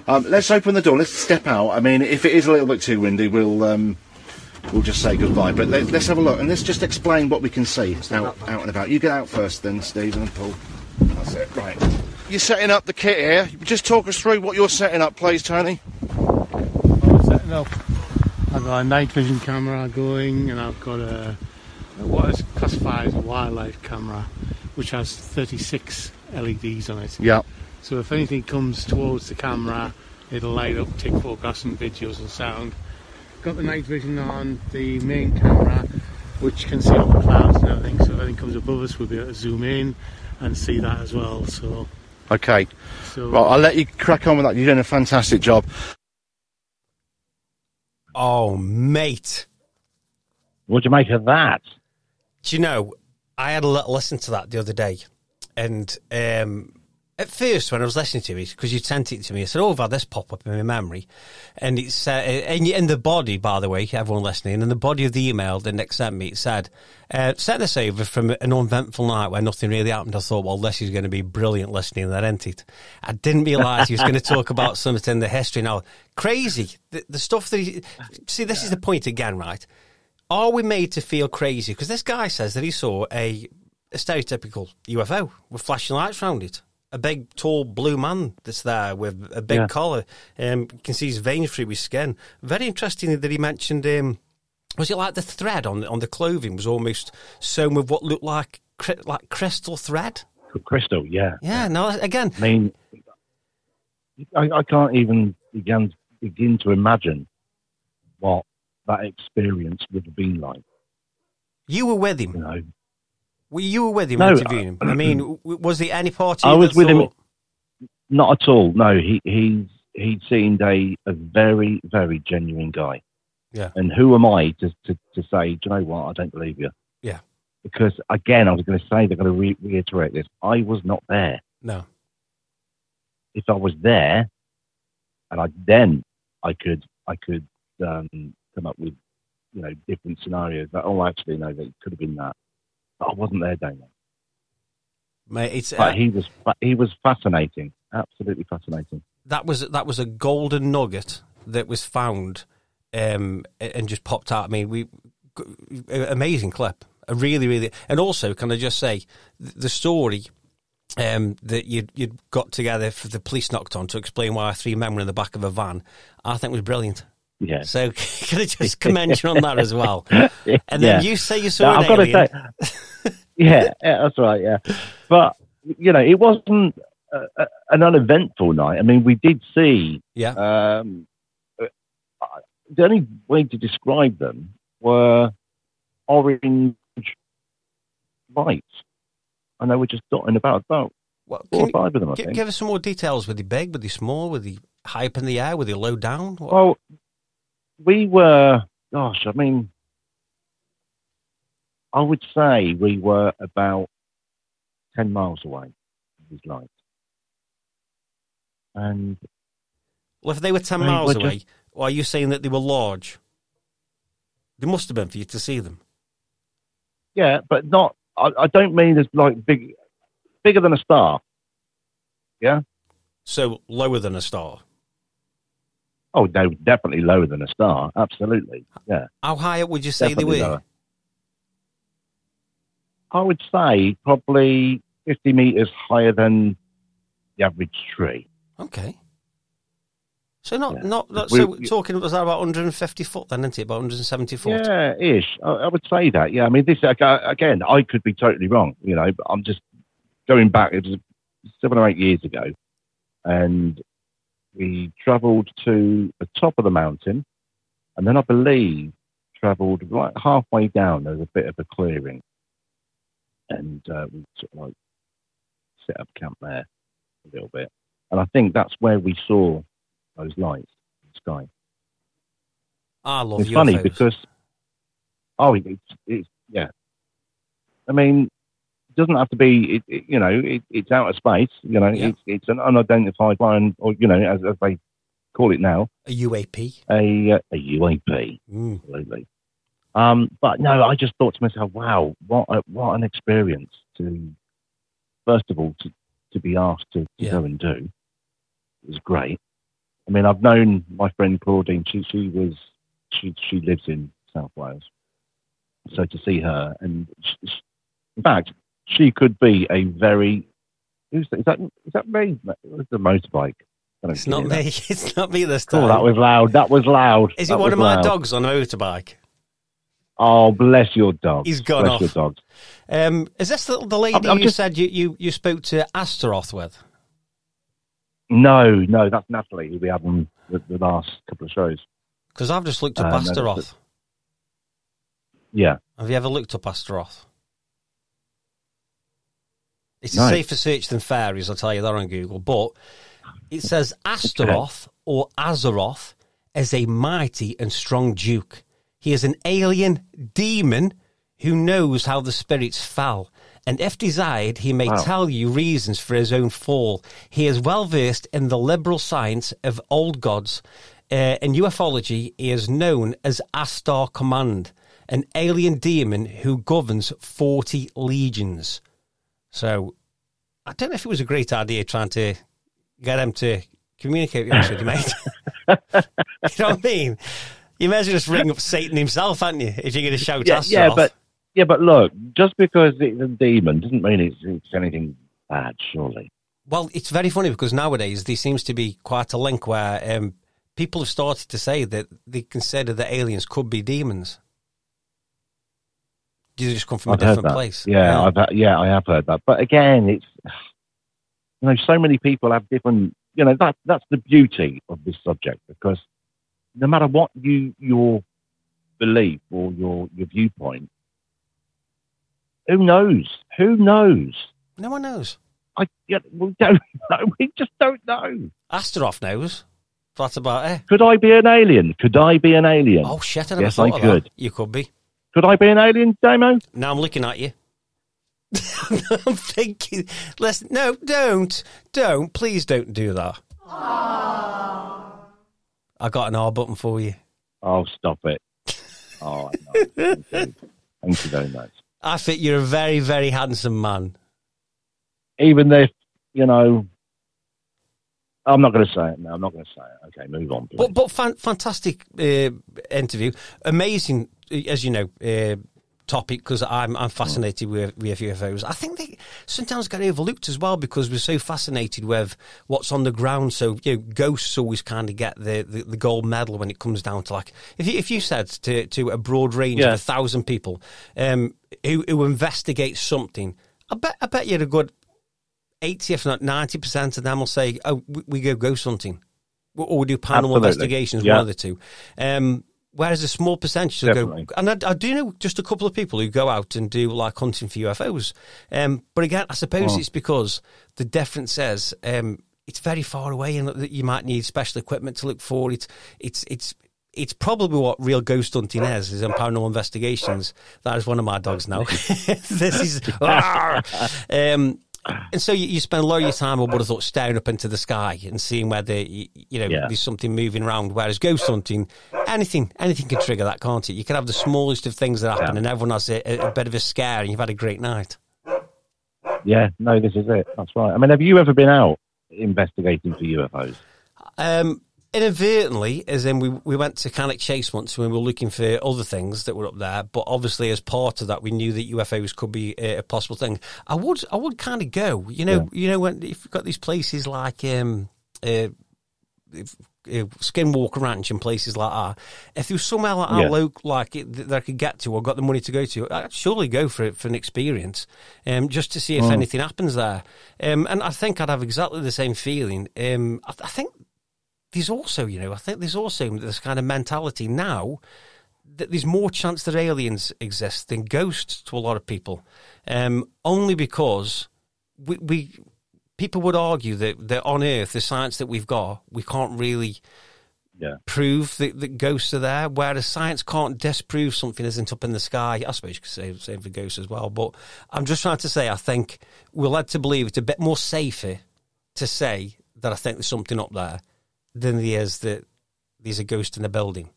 um, let's open the door. Let's step out. I mean, if it is a little bit too windy, we'll um, we'll just say goodbye. But let, let's have a look and let's just explain what we can see out, out and about. You get out first, then Stephen and Paul. That's it. Right. You're setting up the kit here. Just talk us through what you're setting up, please, Tony. I'm setting up. I've got a night vision camera going, and I've got a what is classified as a wildlife camera, which has 36 LEDs on it. Yeah. So if anything comes towards the camera, it'll light up, take photographs and videos and sound. Got the night vision on the main camera, which can see all the clouds and everything. So if anything comes above us, we'll be able to zoom in and see that as well. So, Okay. so Well, I'll let you crack on with that. You're doing a fantastic job. Oh, mate. What do you make of that? Do you know, I had a little listen to that the other day. And um, at first, when I was listening to it, because you sent it to me, I said, Oh, I've had this pop up in my memory. And it's uh, in, in the body, by the way, everyone listening, in the body of the email that Nick sent me, it said, uh, Sent this over from an uneventful night where nothing really happened. I thought, Well, this is going to be brilliant listening, that ain't it? I didn't realise he was going to talk about something in the history now. Crazy. The, the stuff that he. See, this is the point again, right? Are we made to feel crazy? Because this guy says that he saw a, a stereotypical UFO with flashing lights around it. A big, tall blue man that's there with a big Yeah. collar. Um, you can see his veins through his skin. Very interesting that he mentioned. Um, was it like the thread on on the clothing was almost sewn with what looked like like crystal thread? Crystal, yeah. Yeah. No. Again, I mean, I, I can't even begin begin to imagine what that experience would have been like. you were with him. You know, Well, you were with him No, interviewing him. I mean, was there any part I was with him- not at all. No, he he's he seemed a, a very very genuine guy. Yeah. And who am I to, to, to say, do you know what? I don't believe you. Yeah. Because again, I was going to say they're going to re- reiterate this. I was not there. No. if I was there, and I then I could I could um, come up with you know different scenarios. That oh, actually no, that could have been that. But I wasn't there, Dana. Mate, it's, But uh, he was he was fascinating, absolutely fascinating. that was that was a golden nugget that was found um, and just popped out. I mean, we amazing clip, a really really, and also can I just say the story. Um, that you'd, you'd got together for the police knocked on to explain why three men were in the back of a van, I think was brilliant. Yeah. So <laughs> can I just commend you on that as well? <laughs> And then Yeah. you say you saw Now, an I've got to alien. say, <laughs> yeah, yeah, that's right. Yeah, but you know, it wasn't a, a, an uneventful night. I mean, we did see. Yeah. Um, uh, the only way to describe them were orange lights, and they were just dotting about. About Well, four or five of them, I gi- think. give us some more details. Were they big? Were they small? Were they high up in the air? Were they low down? What- Well, we were. Gosh, I mean, I would say we were about ten miles away these lights, and Well, if they were 10 Right, miles well, away, just- or are you saying that they were large? They must have been for you to see them. yeah, but not. I, I don't mean as like big, bigger than a star. Yeah. So lower than a star. Oh no, definitely lower than a star. Absolutely, yeah, How high up would you say definitely they were? lower. I would say probably fifty meters higher than the average tree. Okay. So not Yeah. not, not We- so talking was that about 150 foot then, isn't it? About 170 foot. Yeah, ish. I, I would say that. Yeah, I mean, this again, I could be totally wrong. You know, but I'm just going back. It was seven or eight years ago, and we travelled to the top of the mountain, and then I believe travelled right halfway down. There was a bit of a clearing, and uh, we sort of like set up camp there a little bit, and I think that's where we saw those lights in the sky. I love It's funny because oh, it's it's yeah. I mean, it doesn't have to be. It, it, you know, it, it's of space. You know, Yeah. it's it's an unidentified line, or you know, as, as they call it now, a UAP. a uh, a UAP. Mm. Absolutely. Um, but no, I just thought to myself, wow, what a, what an experience to first of all to to be asked to, to Yeah. go and do. It was great. I mean, I've known my friend Claudine. She she was she she lives in South Wales, so to see her and sh sh in fact, she could be a very who's that? Is that is that me? What's the motorbike? It's not hear that. me. <laughs> It's not me this time. Oh, that was loud. That was loud. Is That it one of my dogs on a motorbike? Oh, bless your dog. He's gone bless off. your dog. Um, is this the, the lady I'm- I'm you just- said you, you, you spoke to Astaroth with? No, no, that's Natalie. who We had on the, the last couple of shows. Because I've just looked up Uh, no, Astaroth. Yeah. Have you ever looked up Astaroth? It's No. a safer search than fairies, I'll tell you that on Google. But it says Astaroth or Azeroth is a mighty and strong duke. He is an alien demon who knows how the spirits fell. And if desired, he may Wow. tell you reasons for his own fall. He is well versed in the liberal science of old gods. Uh, in ufology, he is known as Ashtar Command, an alien demon who governs 40 legions. So, I don't know if it was a great idea trying to get him to communicate with you, mate. <laughs> you know what I mean? You may as well just ring up Satan himself, aren't you? If you're going to shout Yeah, us yeah, off. but yeah, but look, just because it's a demon doesn't mean it's, it's anything bad, surely. Well, it's very funny because nowadays there seems to be quite a link where um, people have started to say that they consider that aliens could be demons. You just come from I've a different place. Yeah, I've had, yeah, I have heard that. But again, it's you know, so many people have different. You know, that that's the beauty of this subject because no matter what you your belief or your your viewpoint, who knows? Who knows? no one knows. I yeah, we don't <laughs> know. We just don't know. Astaroth knows. That's about it. Could I be an alien? Could I be an alien? Oh shit! I never Yes, thought I of that. could. You could be. Could I be an alien, Damo? Now I'm looking at you. <laughs> I'm thinking, listen, no, don't, don't, please don't do that. I got an R button for you. Oh, stop it. <laughs> Oh, no. Thank you. Thank you very much. I think you're a very, very handsome man. Even if, you know, I'm not going to say it now. I'm not going to say it. Okay, move on. please. But but fan, fantastic uh, interview, amazing, as you know, uh, topic because I'm I'm fascinated with, with UFOs. I think they sometimes get overlooked as well because we're so fascinated with what's on the ground. So you know, ghosts always kind of get the, the, the gold medal when it comes down to like if you, if you said to to a broad range Yeah. of a thousand people um, who who investigate something, I bet I bet you're a good. 80 if not 90% of them will say oh we, we go ghost hunting or we do paranormal Absolutely. investigations, Yeah. one of the two. Um, whereas a small percentage will go, and I, I do know just a couple of people who go out and do like hunting for UFOs. Um, but again, I suppose Oh. it's because the difference is um, it's very far away and that you might need special equipment to look for it. It's it's it's probably what real ghost hunting is, is in paranormal investigations. That is one of my dogs now. <laughs> this is, <laughs> <laughs> um, and so you, you spend a lot of your time, I would have thought, staring up into the sky and seeing whether you, you know Yeah. there's something moving around. Whereas ghost hunting, anything anything can trigger that, can't it? You can have the smallest of things that happen, Yeah. and everyone has a, a, a bit of a scare, and you've had a great night. yeah, no, this is it. That's right. I mean, have you ever been out investigating for UFOs? Um, inadvertently, as in we we went to Cannock Chase once when we were looking for other things that were up there, but obviously as part of that, we knew that UFOs could be a, a possible thing. I would I would kind of go, you know, you know when if you've got these places like um, uh, uh, Skinwalker Ranch and places like that. If there was somewhere like that, Yeah. like it, that I could get to or got the money to go to, I'd surely go for it for an experience, um, just to see if anything happens there. Um, and I think I'd have exactly the same feeling. Um, I, I think there's also, you know, I think there's also this kind of mentality now that there's more chance that aliens exist than ghosts to a lot of people, um, only because we, we people would argue that, that on Earth, the science that we've got, we can't really Yeah. prove that, that ghosts are there, whereas science can't disprove something isn't up in the sky. I suppose you could say the same for ghosts as well. But I'm just trying to say, I think we're led to believe it's a bit more safer to say that I think there's something up there than there is that there's a ghost in the building.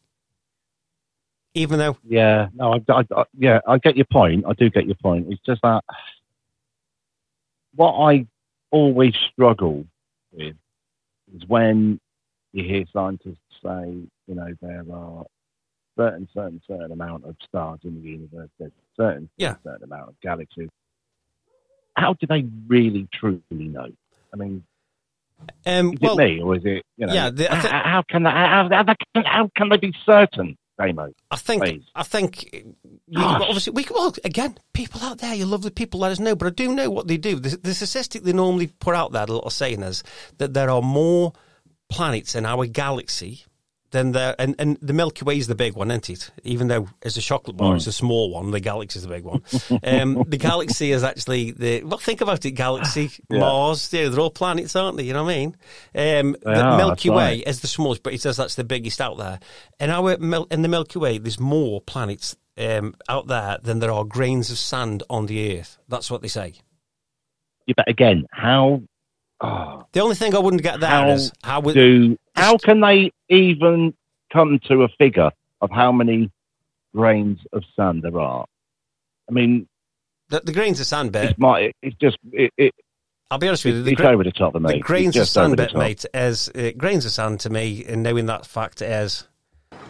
Even though, Yeah, no, I, I, I, yeah, I get your point. I do get your point. It's just that what I always struggle with is when you hear scientists say, you know, there are certain, certain, certain amount of stars in the universe, there's certain, Yeah. certain amount of galaxies. How do they really truly know? I mean, um, is well, it me or is it, you know, Yeah, the- I how, how can they, how, how, how, how can they be certain, Damo? I think Please. I think Gosh. well, obviously we well again people out there you lovely people let us know but I do know what they do the, the statistic they normally put out there the little saying is that there are more planets in our galaxy than there and, and the Milky Way is the big one isn't it even though it's a chocolate bar it's a small one the galaxy is the big one um, <laughs> the galaxy is actually the well think about it galaxy <laughs> Mars yeah, they're all planets aren't they you know what I mean um, the are, Milky Way right. is the smallest, but it says that's the biggest out there. In our in the Milky Way, there's more planets um, out there than there are grains of sand on the Earth. That's what they say. Yeah, but again, how oh, The only thing I wouldn't get there is How how would do how can they even come to a figure of how many grains of sand there are? I mean, the, the grains of sand bit. it's my it's just it, it, I'll be honest with you. it's, The, it's gra- over the top of me. the grains of sand bit, mate, is uh, grains of sand to me. And knowing that fact is,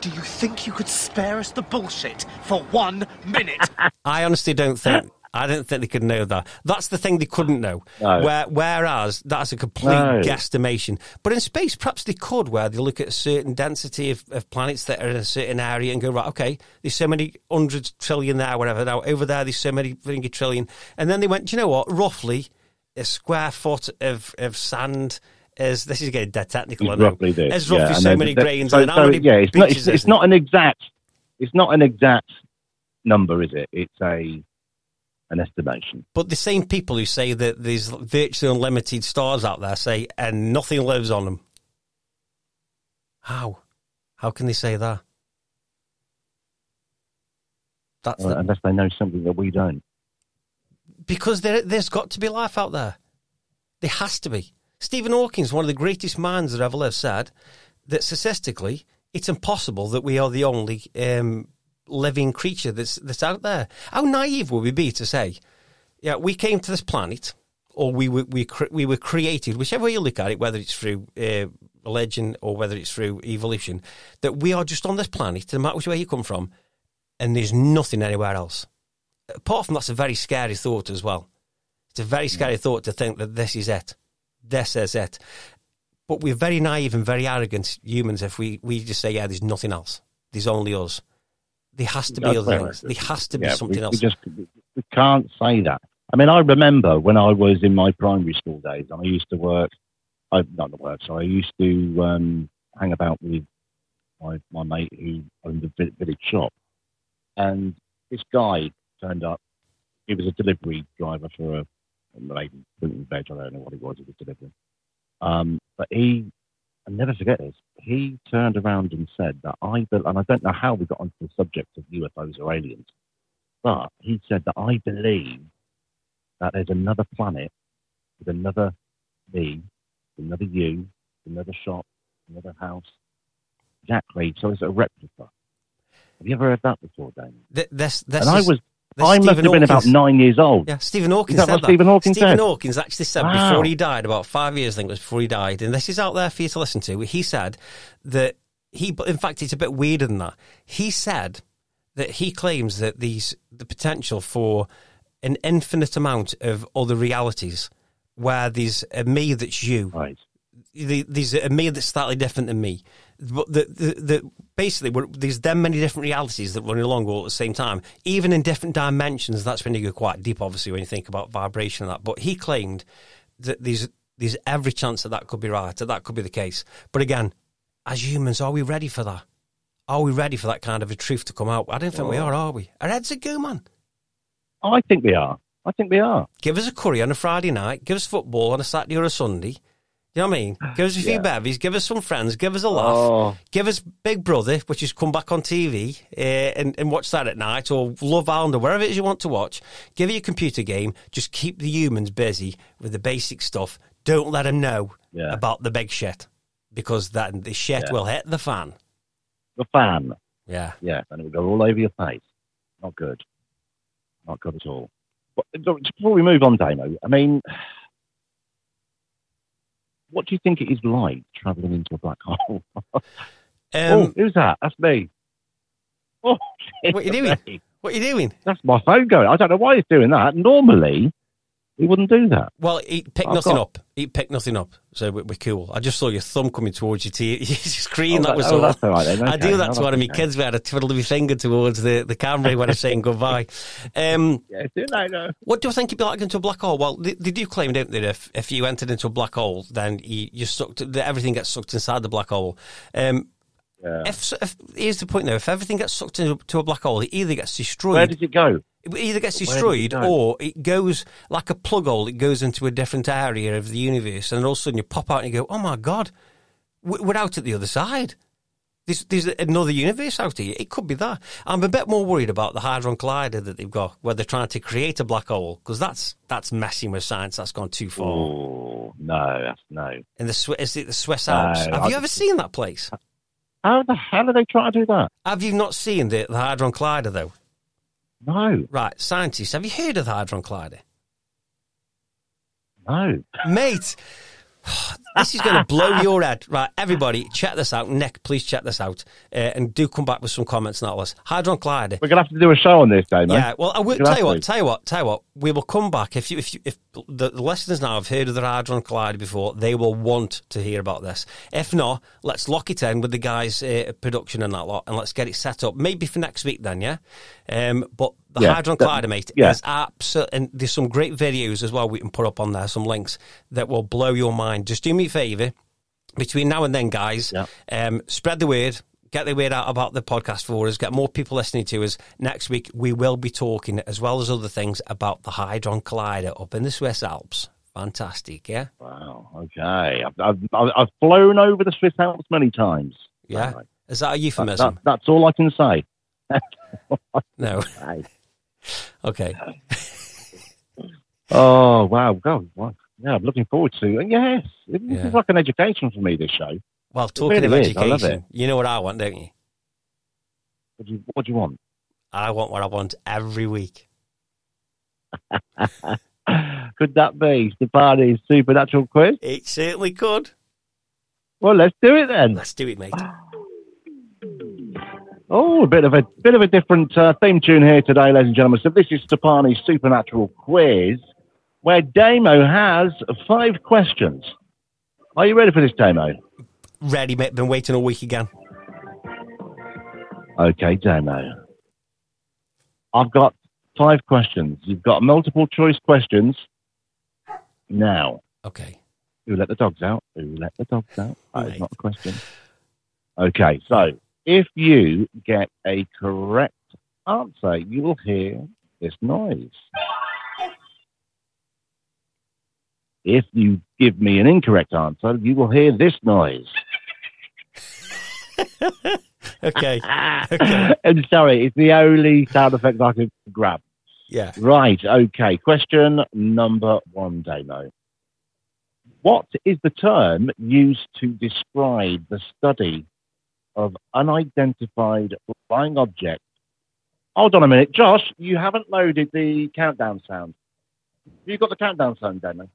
Do you think you could spare us the bullshit for one minute? <laughs> I honestly don't think. I didn't think they could know that. That's the thing they couldn't know. No. Where, whereas that's a complete No. guesstimation. But in space, perhaps they could, where they look at a certain density of, of planets that are in a certain area and go, right, okay, there's so many hundreds trillion there, whatever. Now over there, there's so many trillion. And then they went, do you know what? Roughly a square foot of, of sand is. This is getting dead technical. I It's know. roughly this. Is roughly yeah, so then- many that- grains. So, and so, yeah, it's not it's, it's not an exact it's not an exact number, is it? It's a an estimation. But the same people who say that there's virtually unlimited stars out there say, and nothing lives on them. How? How can they say that? That's uh, the, unless they know something that we don't. because there, there's got to be life out there. There has to be. Stephen Hawking, one of the greatest minds that ever lived, said that statistically, it's impossible that we are the only um, living creature that's that's out there. How naive would we be to say, yeah, we came to this planet, or we were we cre- we were created, whichever way you look at it, whether it's through uh, religion or whether it's through evolution, that we are just on this planet, no matter which way you come from, and there's nothing anywhere else. Apart from that's a very scary thought as well. It's a very scary thought to think that this is it. This is it. But we're very naive and very arrogant humans if we, we just say, yeah, there's nothing else. There's only us. There has to be That's other things. There has to be Yeah, something we, else. We just we can't say that. I mean, I remember when I was in my primary school days, I used to work. I not the work. So I used to um, hang about with my my mate who owned a village shop, and this guy turned up. He was a delivery driver for a, a lady fruit and veg. I don't know what he was. He was delivering. Um, but he, I'll never forget this. He turned around and said that I, be- and I don't know how we got onto the subject of UFOs or aliens, but he said that I believe that there's another planet with another me, another you, another shop, another house. Exactly. So it's a replica. Have you ever heard that before, Damien? Th- this, this and I was, this I is must Stephen have been about nine years old. Yeah, Stephen Hawking said that. Stephen Hawking Stephen said? Hawking's actually said Wow. before he died, about five years, I think it was before he died, and this is out there for you to listen to. He said that he, in fact, it's a bit weirder than that. He said that he claims that these the potential for an infinite amount of other realities where there's a me that's you, Right. The, there's a me that's slightly different than me. But the, the, the basically we're, there's them many different realities that run along all at the same time, even in different dimensions. That's when you go quite deep, obviously, when you think about vibration and that. But he claimed that there's there's every chance that that could be right, that that could be the case. But again, as humans, are we ready for that? Are we ready for that kind of a truth to come out? I don't think we oh. are, are we? Our heads are go, man. I think we are. I think we are. Give us a curry on a Friday night. Give us football on a Saturday or a Sunday. You know what I mean? Give us a few Yeah. bevies. Give us some friends. Give us a laugh. Oh. Give us Big Brother, which is come back on TV uh, and, and watch that at night, or Love Island, or wherever it is you want to watch. Give it a computer game. Just keep the humans busy with the basic stuff. Don't let them know Yeah. about the big shit because that the shit Yeah. will hit the fan. The fan. Yeah. Yeah, and it will go all over your face. Not good. Not good at all. But before we move on, Damo, I mean, what do you think it is like travelling into a black hole? <laughs> oh, Um, who's that? That's me. <laughs> Oh, What are you doing? what are you doing? That's my phone going. I don't know why he's doing that. Normally, he wouldn't do that. Well, he picked I've nothing got- up. He picked nothing up, so we- we're cool. I just saw your thumb coming towards your, t- <laughs> your screen. Oh, that that- was oh, all. that's all right then. I Okay. do that Oh, to one of my kids where I twiddle of my finger towards the, the camera when I'm saying goodbye. <laughs> Um, Yeah, do that, no. what do you think you'd be like into a black hole? Well, they, they do claim, don't they, that if, if you entered into a black hole, then you, you're sucked, everything gets sucked inside the black hole. Um, Yeah. if, if Here's the point, though. If everything gets sucked into to a black hole, it either gets destroyed Where does it go? it either gets it destroyed go? or it goes like a plug hole. It goes into a different area of the universe, and all of a sudden you pop out and you go, "Oh my god, we- we're out at the other side." There's, there's another universe out here. It could be that. I'm a bit more worried about the Hadron Collider that they've got, where they're trying to create a black hole, because that's that's messing with science. That's gone too far. Oh, no, that's no. In the is it the Swiss No, Alps? Have I- you ever seen that place? How the hell are they trying to do that? Have you not seen the, the Hadron Collider though? No, Right, scientists, have you heard of the Hadron Collider? no. mate. <sighs> This is going to blow your head. Right, everybody, check this out. Nick, please check this out. Uh, and do come back with some comments on this. Hadron Collider. We're going to have to do a show on this, Damo. Yeah, well, I will tell you what, tell you what, tell you what. We will come back if you, if you, if the, listeners now have heard of the Hadron Collider before, they will want to hear about this. If not, let's lock it in with the guys' uh, production and that lot, and let's get it set up. Maybe for next week, then, yeah. Um, but the Yeah, Hadron Collider, mate, yeah. is absolutely. And there's some great videos as well we can put up on there, some links that will blow your mind. Just do me a favour between now and then, guys, Yeah. um, spread the word. Get the word out about the podcast for us. Get more people listening to us. Next week, we will be talking, as well as other things, about the Hadron Collider up in the Swiss Alps. Fantastic, yeah? Wow. Okay. I've, I've, I've flown over the Swiss Alps many times. Yeah? Right. Is that a That, euphemism? that, that's all I can say. <laughs> no. Okay. <laughs> Oh wow, God, wow. yeah, I'm looking forward to. it. Yes, this Yeah. is like an education for me. This show. Well, talking really of is. I love education, you know what I want, don't you? What do you, what do you want? I want what I want every week. <laughs> Could that be Stefani's supernatural quiz? It certainly could. Well, let's do it then. Let's do it, mate. <laughs> Oh, a bit of a bit of a different uh, theme tune here today, ladies and gentlemen. So this is Stefani's supernatural quiz, where Damo has five questions. Are you ready for this, Damo? Ready, mate. Been waiting a week again. Okay, Damo. I've got five questions. You've got multiple choice questions. Now, Okay. who let the dogs out? Who let the dogs out? That is Right. not a question. Okay, so if you get a correct answer, you will hear this noise. If you give me an incorrect answer, you will hear this noise. <laughs> Okay. okay. <laughs> I'm sorry, it's the only sound effect I could grab. Yeah. Right, okay. Question number one, Damo. What is the term used to describe the study of unidentified flying objects? Hold on a minute. Josh, you haven't loaded the countdown sound. Have you got the countdown sound, Damo?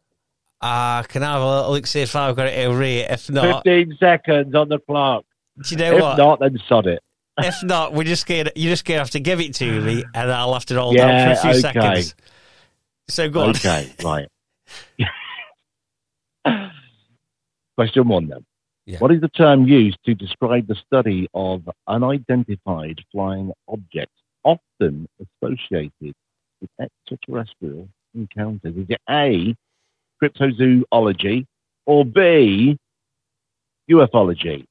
Uh, can I have a little look see if I've got it here? If not, 15 seconds on the clock. do you know if what? If not, then sod it. if not, we're just gonna you're just gonna have to give it to me, and I'll have to hold Yeah, down for a few okay. seconds. So go on. Okay, right. <laughs> Question one then. Yeah. What is the term used to describe the study of unidentified flying objects, often associated with extraterrestrial encounters? Is it A, cryptozoology, or B, ufology?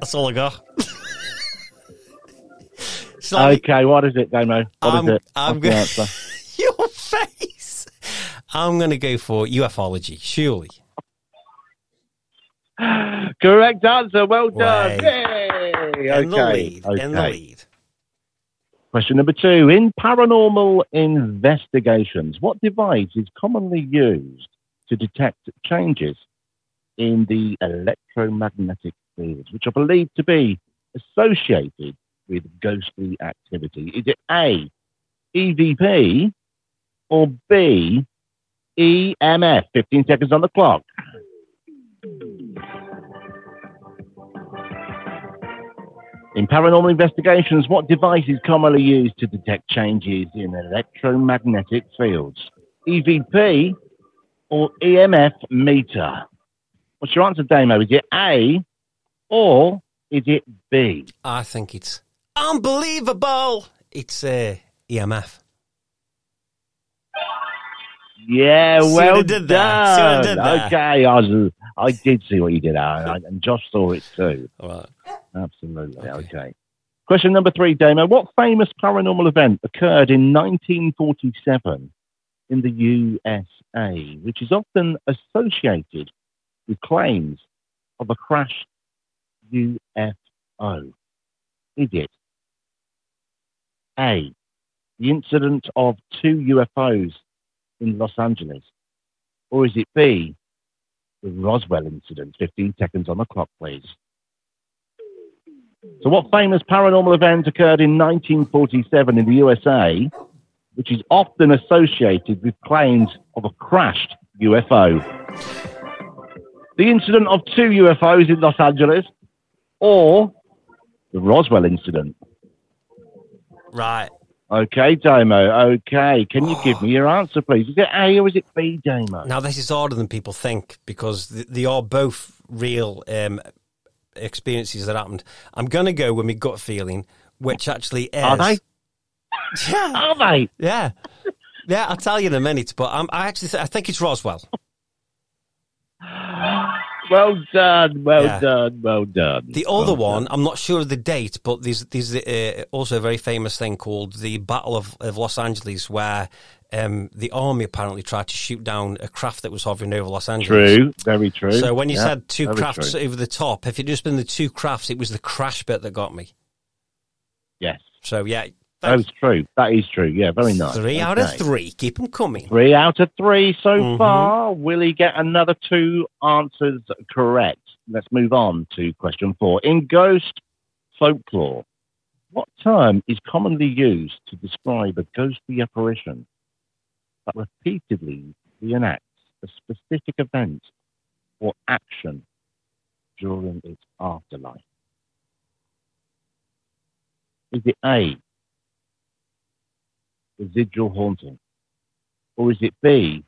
That's all I got. Not- Okay, what is it, Damo? What is I'm, it? I'm answer? <laughs> Your face. I'm going to go for ufology, surely. Correct answer. Well done. Yay. In the Okay. In the lead. Question number two. In paranormal investigations, what device is commonly used to detect changes in the electromagnetic fields, which are believed to be associated with ghostly activity? Is it A, EVP, or B, EMF? 15 seconds on the clock. In paranormal investigations, what device is commonly used to detect changes in electromagnetic fields? EVP or EMF meter? What's your answer, Damo? Is it A or is it B? I think it's unbelievable. It's uh, EMF. Yeah, See well what I did there? See what I done. did there? Okay, I, was, I did see what you did, Aaron, and Josh saw it too. All right. Absolutely. Okay. Okay. Question number three, Damo. What famous paranormal event occurred in 1947 in the USA, which is often associated with claims of a crashed UFO? Is it A, the incident of two UFOs in Los Angeles? Or is it B, the Roswell incident? 15 seconds on the clock, please. So, what famous paranormal event occurred in 1947 in the USA, which is often associated with claims of a crashed UFO? The incident of two UFOs in Los Angeles, or the Roswell incident? Right. Okay, Damo. Okay, can you give me your answer, please? Is it A or is it B, Damo? Now, this is harder than people think because th- they are both real um, experiences that happened. I'm going to go with my gut feeling, which actually is. Are they? <laughs> Yeah. Are they? Yeah. Yeah, I'll tell you in a minute, but I'm, I actually th- I think it's Roswell. <laughs> Well done, well Yeah. done, well done. The other Well one, done. I'm not sure of the date, but there's there's uh, also a very famous thing called the Battle of, of Los Angeles, where um, the army apparently tried to shoot down a craft that was hovering over Los Angeles. True, very true. So when you Yeah, said two crafts true. over the top, if it just been the two crafts, it was the crash bit that got me. Yes, So yeah, that is true. That is true. Yeah, very nice. three out of three. Keep them coming. Three out of three so Mhm. far. Will he get another two answers correct? Let's move on to question four. In ghost folklore, what term is commonly used to describe a ghostly apparition that repeatedly reenacts a specific event or action during its afterlife? Is it A, residual haunting? Or is it B,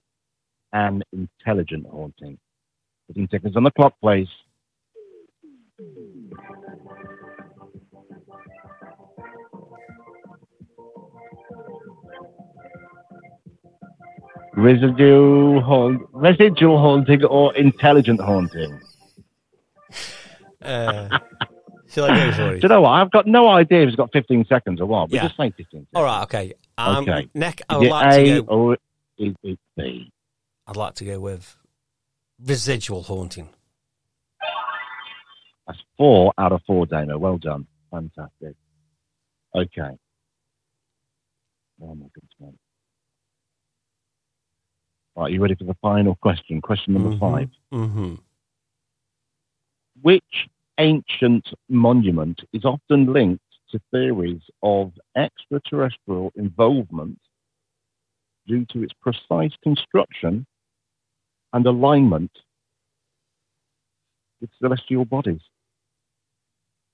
an intelligent haunting? 15 seconds on the clock, please. Residual, haunt, residual haunting or intelligent haunting? <laughs> Uh, shall I go for <sighs> Do you know what? I've got no idea if it's got 15 seconds or what. But Yeah. just say 15 seconds. All right, okay. Um, Okay. Nick, I would like A to go. or is it B? I'd like to go with residual haunting. That's four out of four, Dana. Well done. Fantastic. Okay. Oh my goodness, man. Right, you ready for the final question? Question number five. Mm-hmm. Which ancient monument is often linked to theories of extraterrestrial involvement due to its precise construction and alignment with celestial bodies?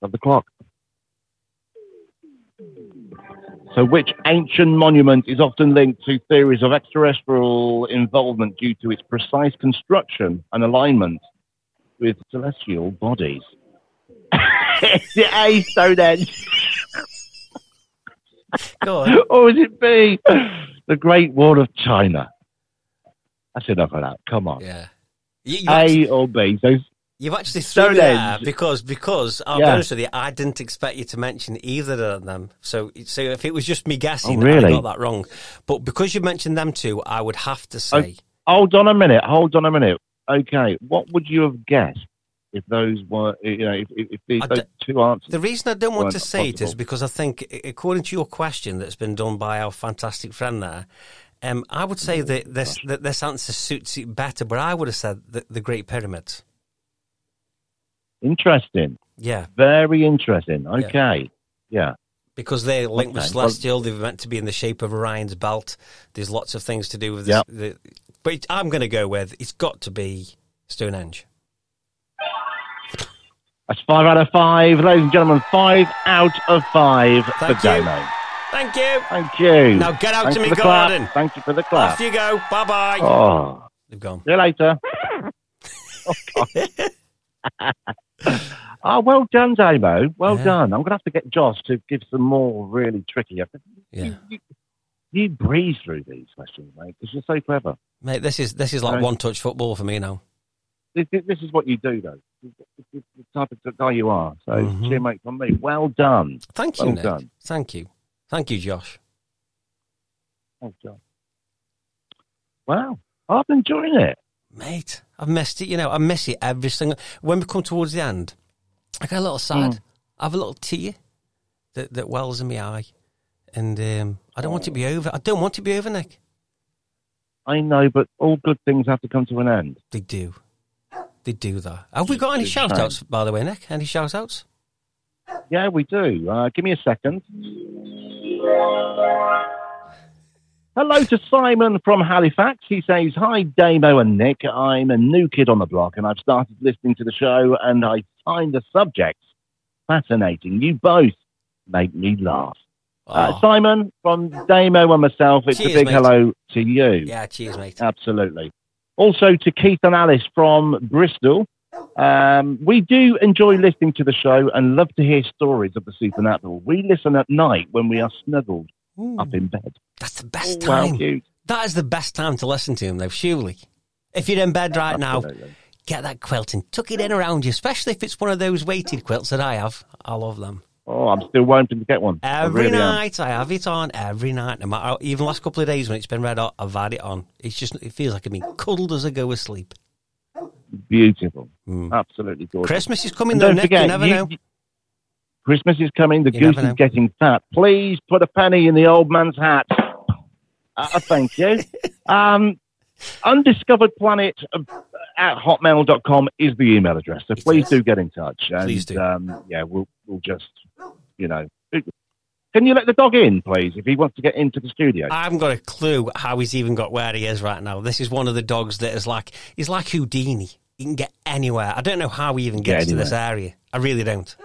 of the clock. So, which ancient monument is often linked to theories of extraterrestrial involvement due to its precise construction and alignment with celestial bodies? <laughs> is it A, Stonehenge? Go on. <laughs> or is it B, <sighs> the Great Wall of China? That's enough of that. Come on. Yeah. You, you actually, A or B. So, you've actually thrown Stonehenge. because because I'll be honest with you, I didn't expect you to mention either of them. So so if it was just me guessing, Oh, really? I got that wrong. But because you mentioned them two, I would have to oh, say hold on a minute. Hold on a minute. Okay. What would you have guessed if those were, you know, if, if, if these those d- two answers? The reason I don't want to say it is because I think, according to your question that's been done by our fantastic friend there, um, I would say that this that this answer suits it better. But I would have said the, the Great Pyramids. Interesting. Yeah, Very interesting. Okay. Yeah. because they're linked with Okay, well- celestial. They're meant to be in the shape of Orion's belt. There's lots of things to do with this. Yep. The, but I'm going to go with it's got to be Stonehenge. That's five out of five. Ladies and gentlemen, five out of five Thank for you. Damo. Thank you. Thank you. Now get out Thanks to me the clap. garden. Thank you for the clap. Off you go. Bye bye. Oh, They've gone. see you later. <laughs> oh, well done, Damo. Well Yeah. done. I'm going to have to get Josh to give some more really tricky. Yeah. You, you, you breeze through these questions, mate, because you're so clever. Mate, this is this is like one touch football for me now. This, this is what you do, though. The type of guy you are. So, Mhm. cheer, mate, from me. Well done. Thank you, Well Nick. done. Thank you. Thank you, Josh. Well done. Wow. I've been enjoying it. Mate, I've missed it. You know, I miss it every single. When we come towards the end, I get a little sad. I have a little tear that, that wells in my eye, and um, I don't want it to be over. I don't want it to be over, Nick. I know, but all good things have to come to an end. They do. They do that. Have we got any It's shout outs, by the way, Nick? Any shout outs? Yeah, we do. Uh, give me a second. Hello to Simon from Halifax. He says, Hi, Damo and Nick. I'm a new kid on the block and I've started listening to the show and I find the subjects fascinating. You both make me laugh. Uh, Oh, Simon from Damo and myself, it's Cheers, a big mate. hello to you. yeah, cheers, mate. Absolutely. Also to Keith and Alice from Bristol. Um, we do enjoy listening to the show and love to hear stories of the supernatural. We listen at night when we are snuggled Ooh, up in bed. that's the best time. cute. That is the best time to listen to them, though, surely. If you're in bed right now, get that quilt and tuck it in around you, especially if it's one of those weighted quilts that I have. I love them. Oh, I'm still waiting to get one. I Every really am. night I have it on, every night. No matter, even last couple of days when it's been red hot, I've had it on. It's just, it feels like I'm being cuddled as I go to sleep. Beautiful. Mm. Absolutely gorgeous. Christmas is coming And though, Nick. forget, you never you- know. you- Christmas is coming. The You goose never know. is getting fat. Please put a penny in the old man's hat. Uh, thank you. <laughs> um, undiscovered planet at hotmail.com is the email address. So please do get in touch. And, Please do. Um, yeah, we'll, we'll just, you know. Can you let the dog in, please, if he wants to get into the studio? I haven't got a clue how he's even got where he is right now. This is one of the dogs that is like, he's like Houdini. He can get anywhere. I don't know how he even Get gets to this area. I really don't.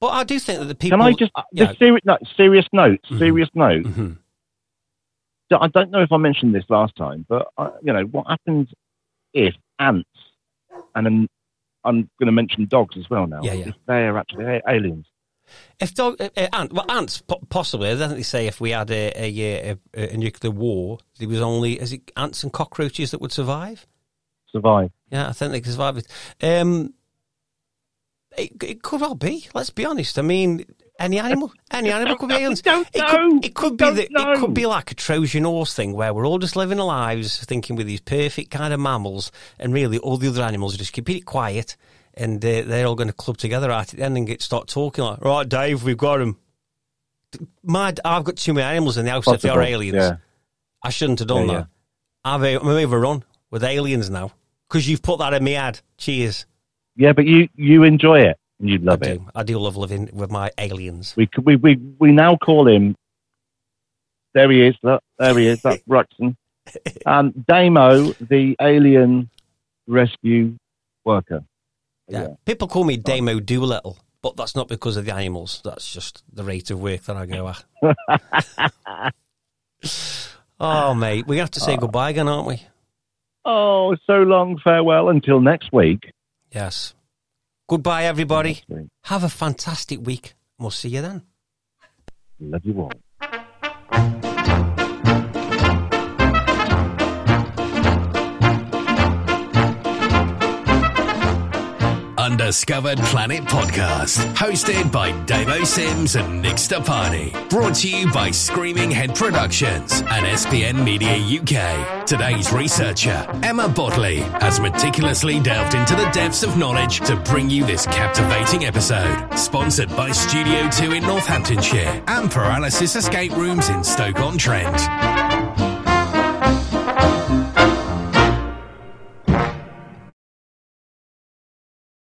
But I do think that the people. Can I just, uh, the seri- no, serious note, Mhm. serious note. Mhm. I don't know if I mentioned this last time, but uh, you know what happens if ants, and then I'm going to mention dogs as well now. Yeah, yeah. They are actually aliens. If dog, uh, uh, ant, well, ants po- possibly. I think they say if we had a, a, a, a nuclear war, there was only is it ants and cockroaches that would survive. Survive. Yeah, I think they could survive it. Um, it, it could well be. Let's be honest. I mean, any animal, any animal could be <laughs> aliens. don't it know. could, it could be don't that. It could be like a Trojan horse thing where we're all just living our lives, thinking we're these perfect kind of mammals, and really all the other animals are just keeping it quiet, and uh, they're all going to club together at the end and get start talking like, right, Dave, we've got him. Mad, I've got too many animals in the house. If they are aliens, yeah. I shouldn't have done Yeah, that. I've uh, I'm overrun with aliens now because you've put that in me ad. Cheers. Yeah, but you you enjoy it and you love I it. do. I do love living with my aliens. We we we we now call him. There he is. Look, there he is. That's <laughs> Ruxton. Um, <laughs> Damo, the alien rescue worker. Yeah. People call me Damo Doolittle but that's not because of the animals. That's just the rate of work that I go at. <laughs> oh, mate, we have to say goodbye again, aren't we? Oh, so long farewell until next week. Yes. Goodbye, everybody. Have a fantastic week. We'll see you then. Love you all. Undiscovered Planet Podcast, hosted by Damo Sims and Nick Stapani. Brought to you by Screaming Head Productions and SPN Media UK. Today's researcher, Emma Bodley, has meticulously delved into the depths of knowledge to bring you this captivating episode. Sponsored by Studio 2 in Northamptonshire and Paralysis Escape Rooms in Stoke-on-Trent.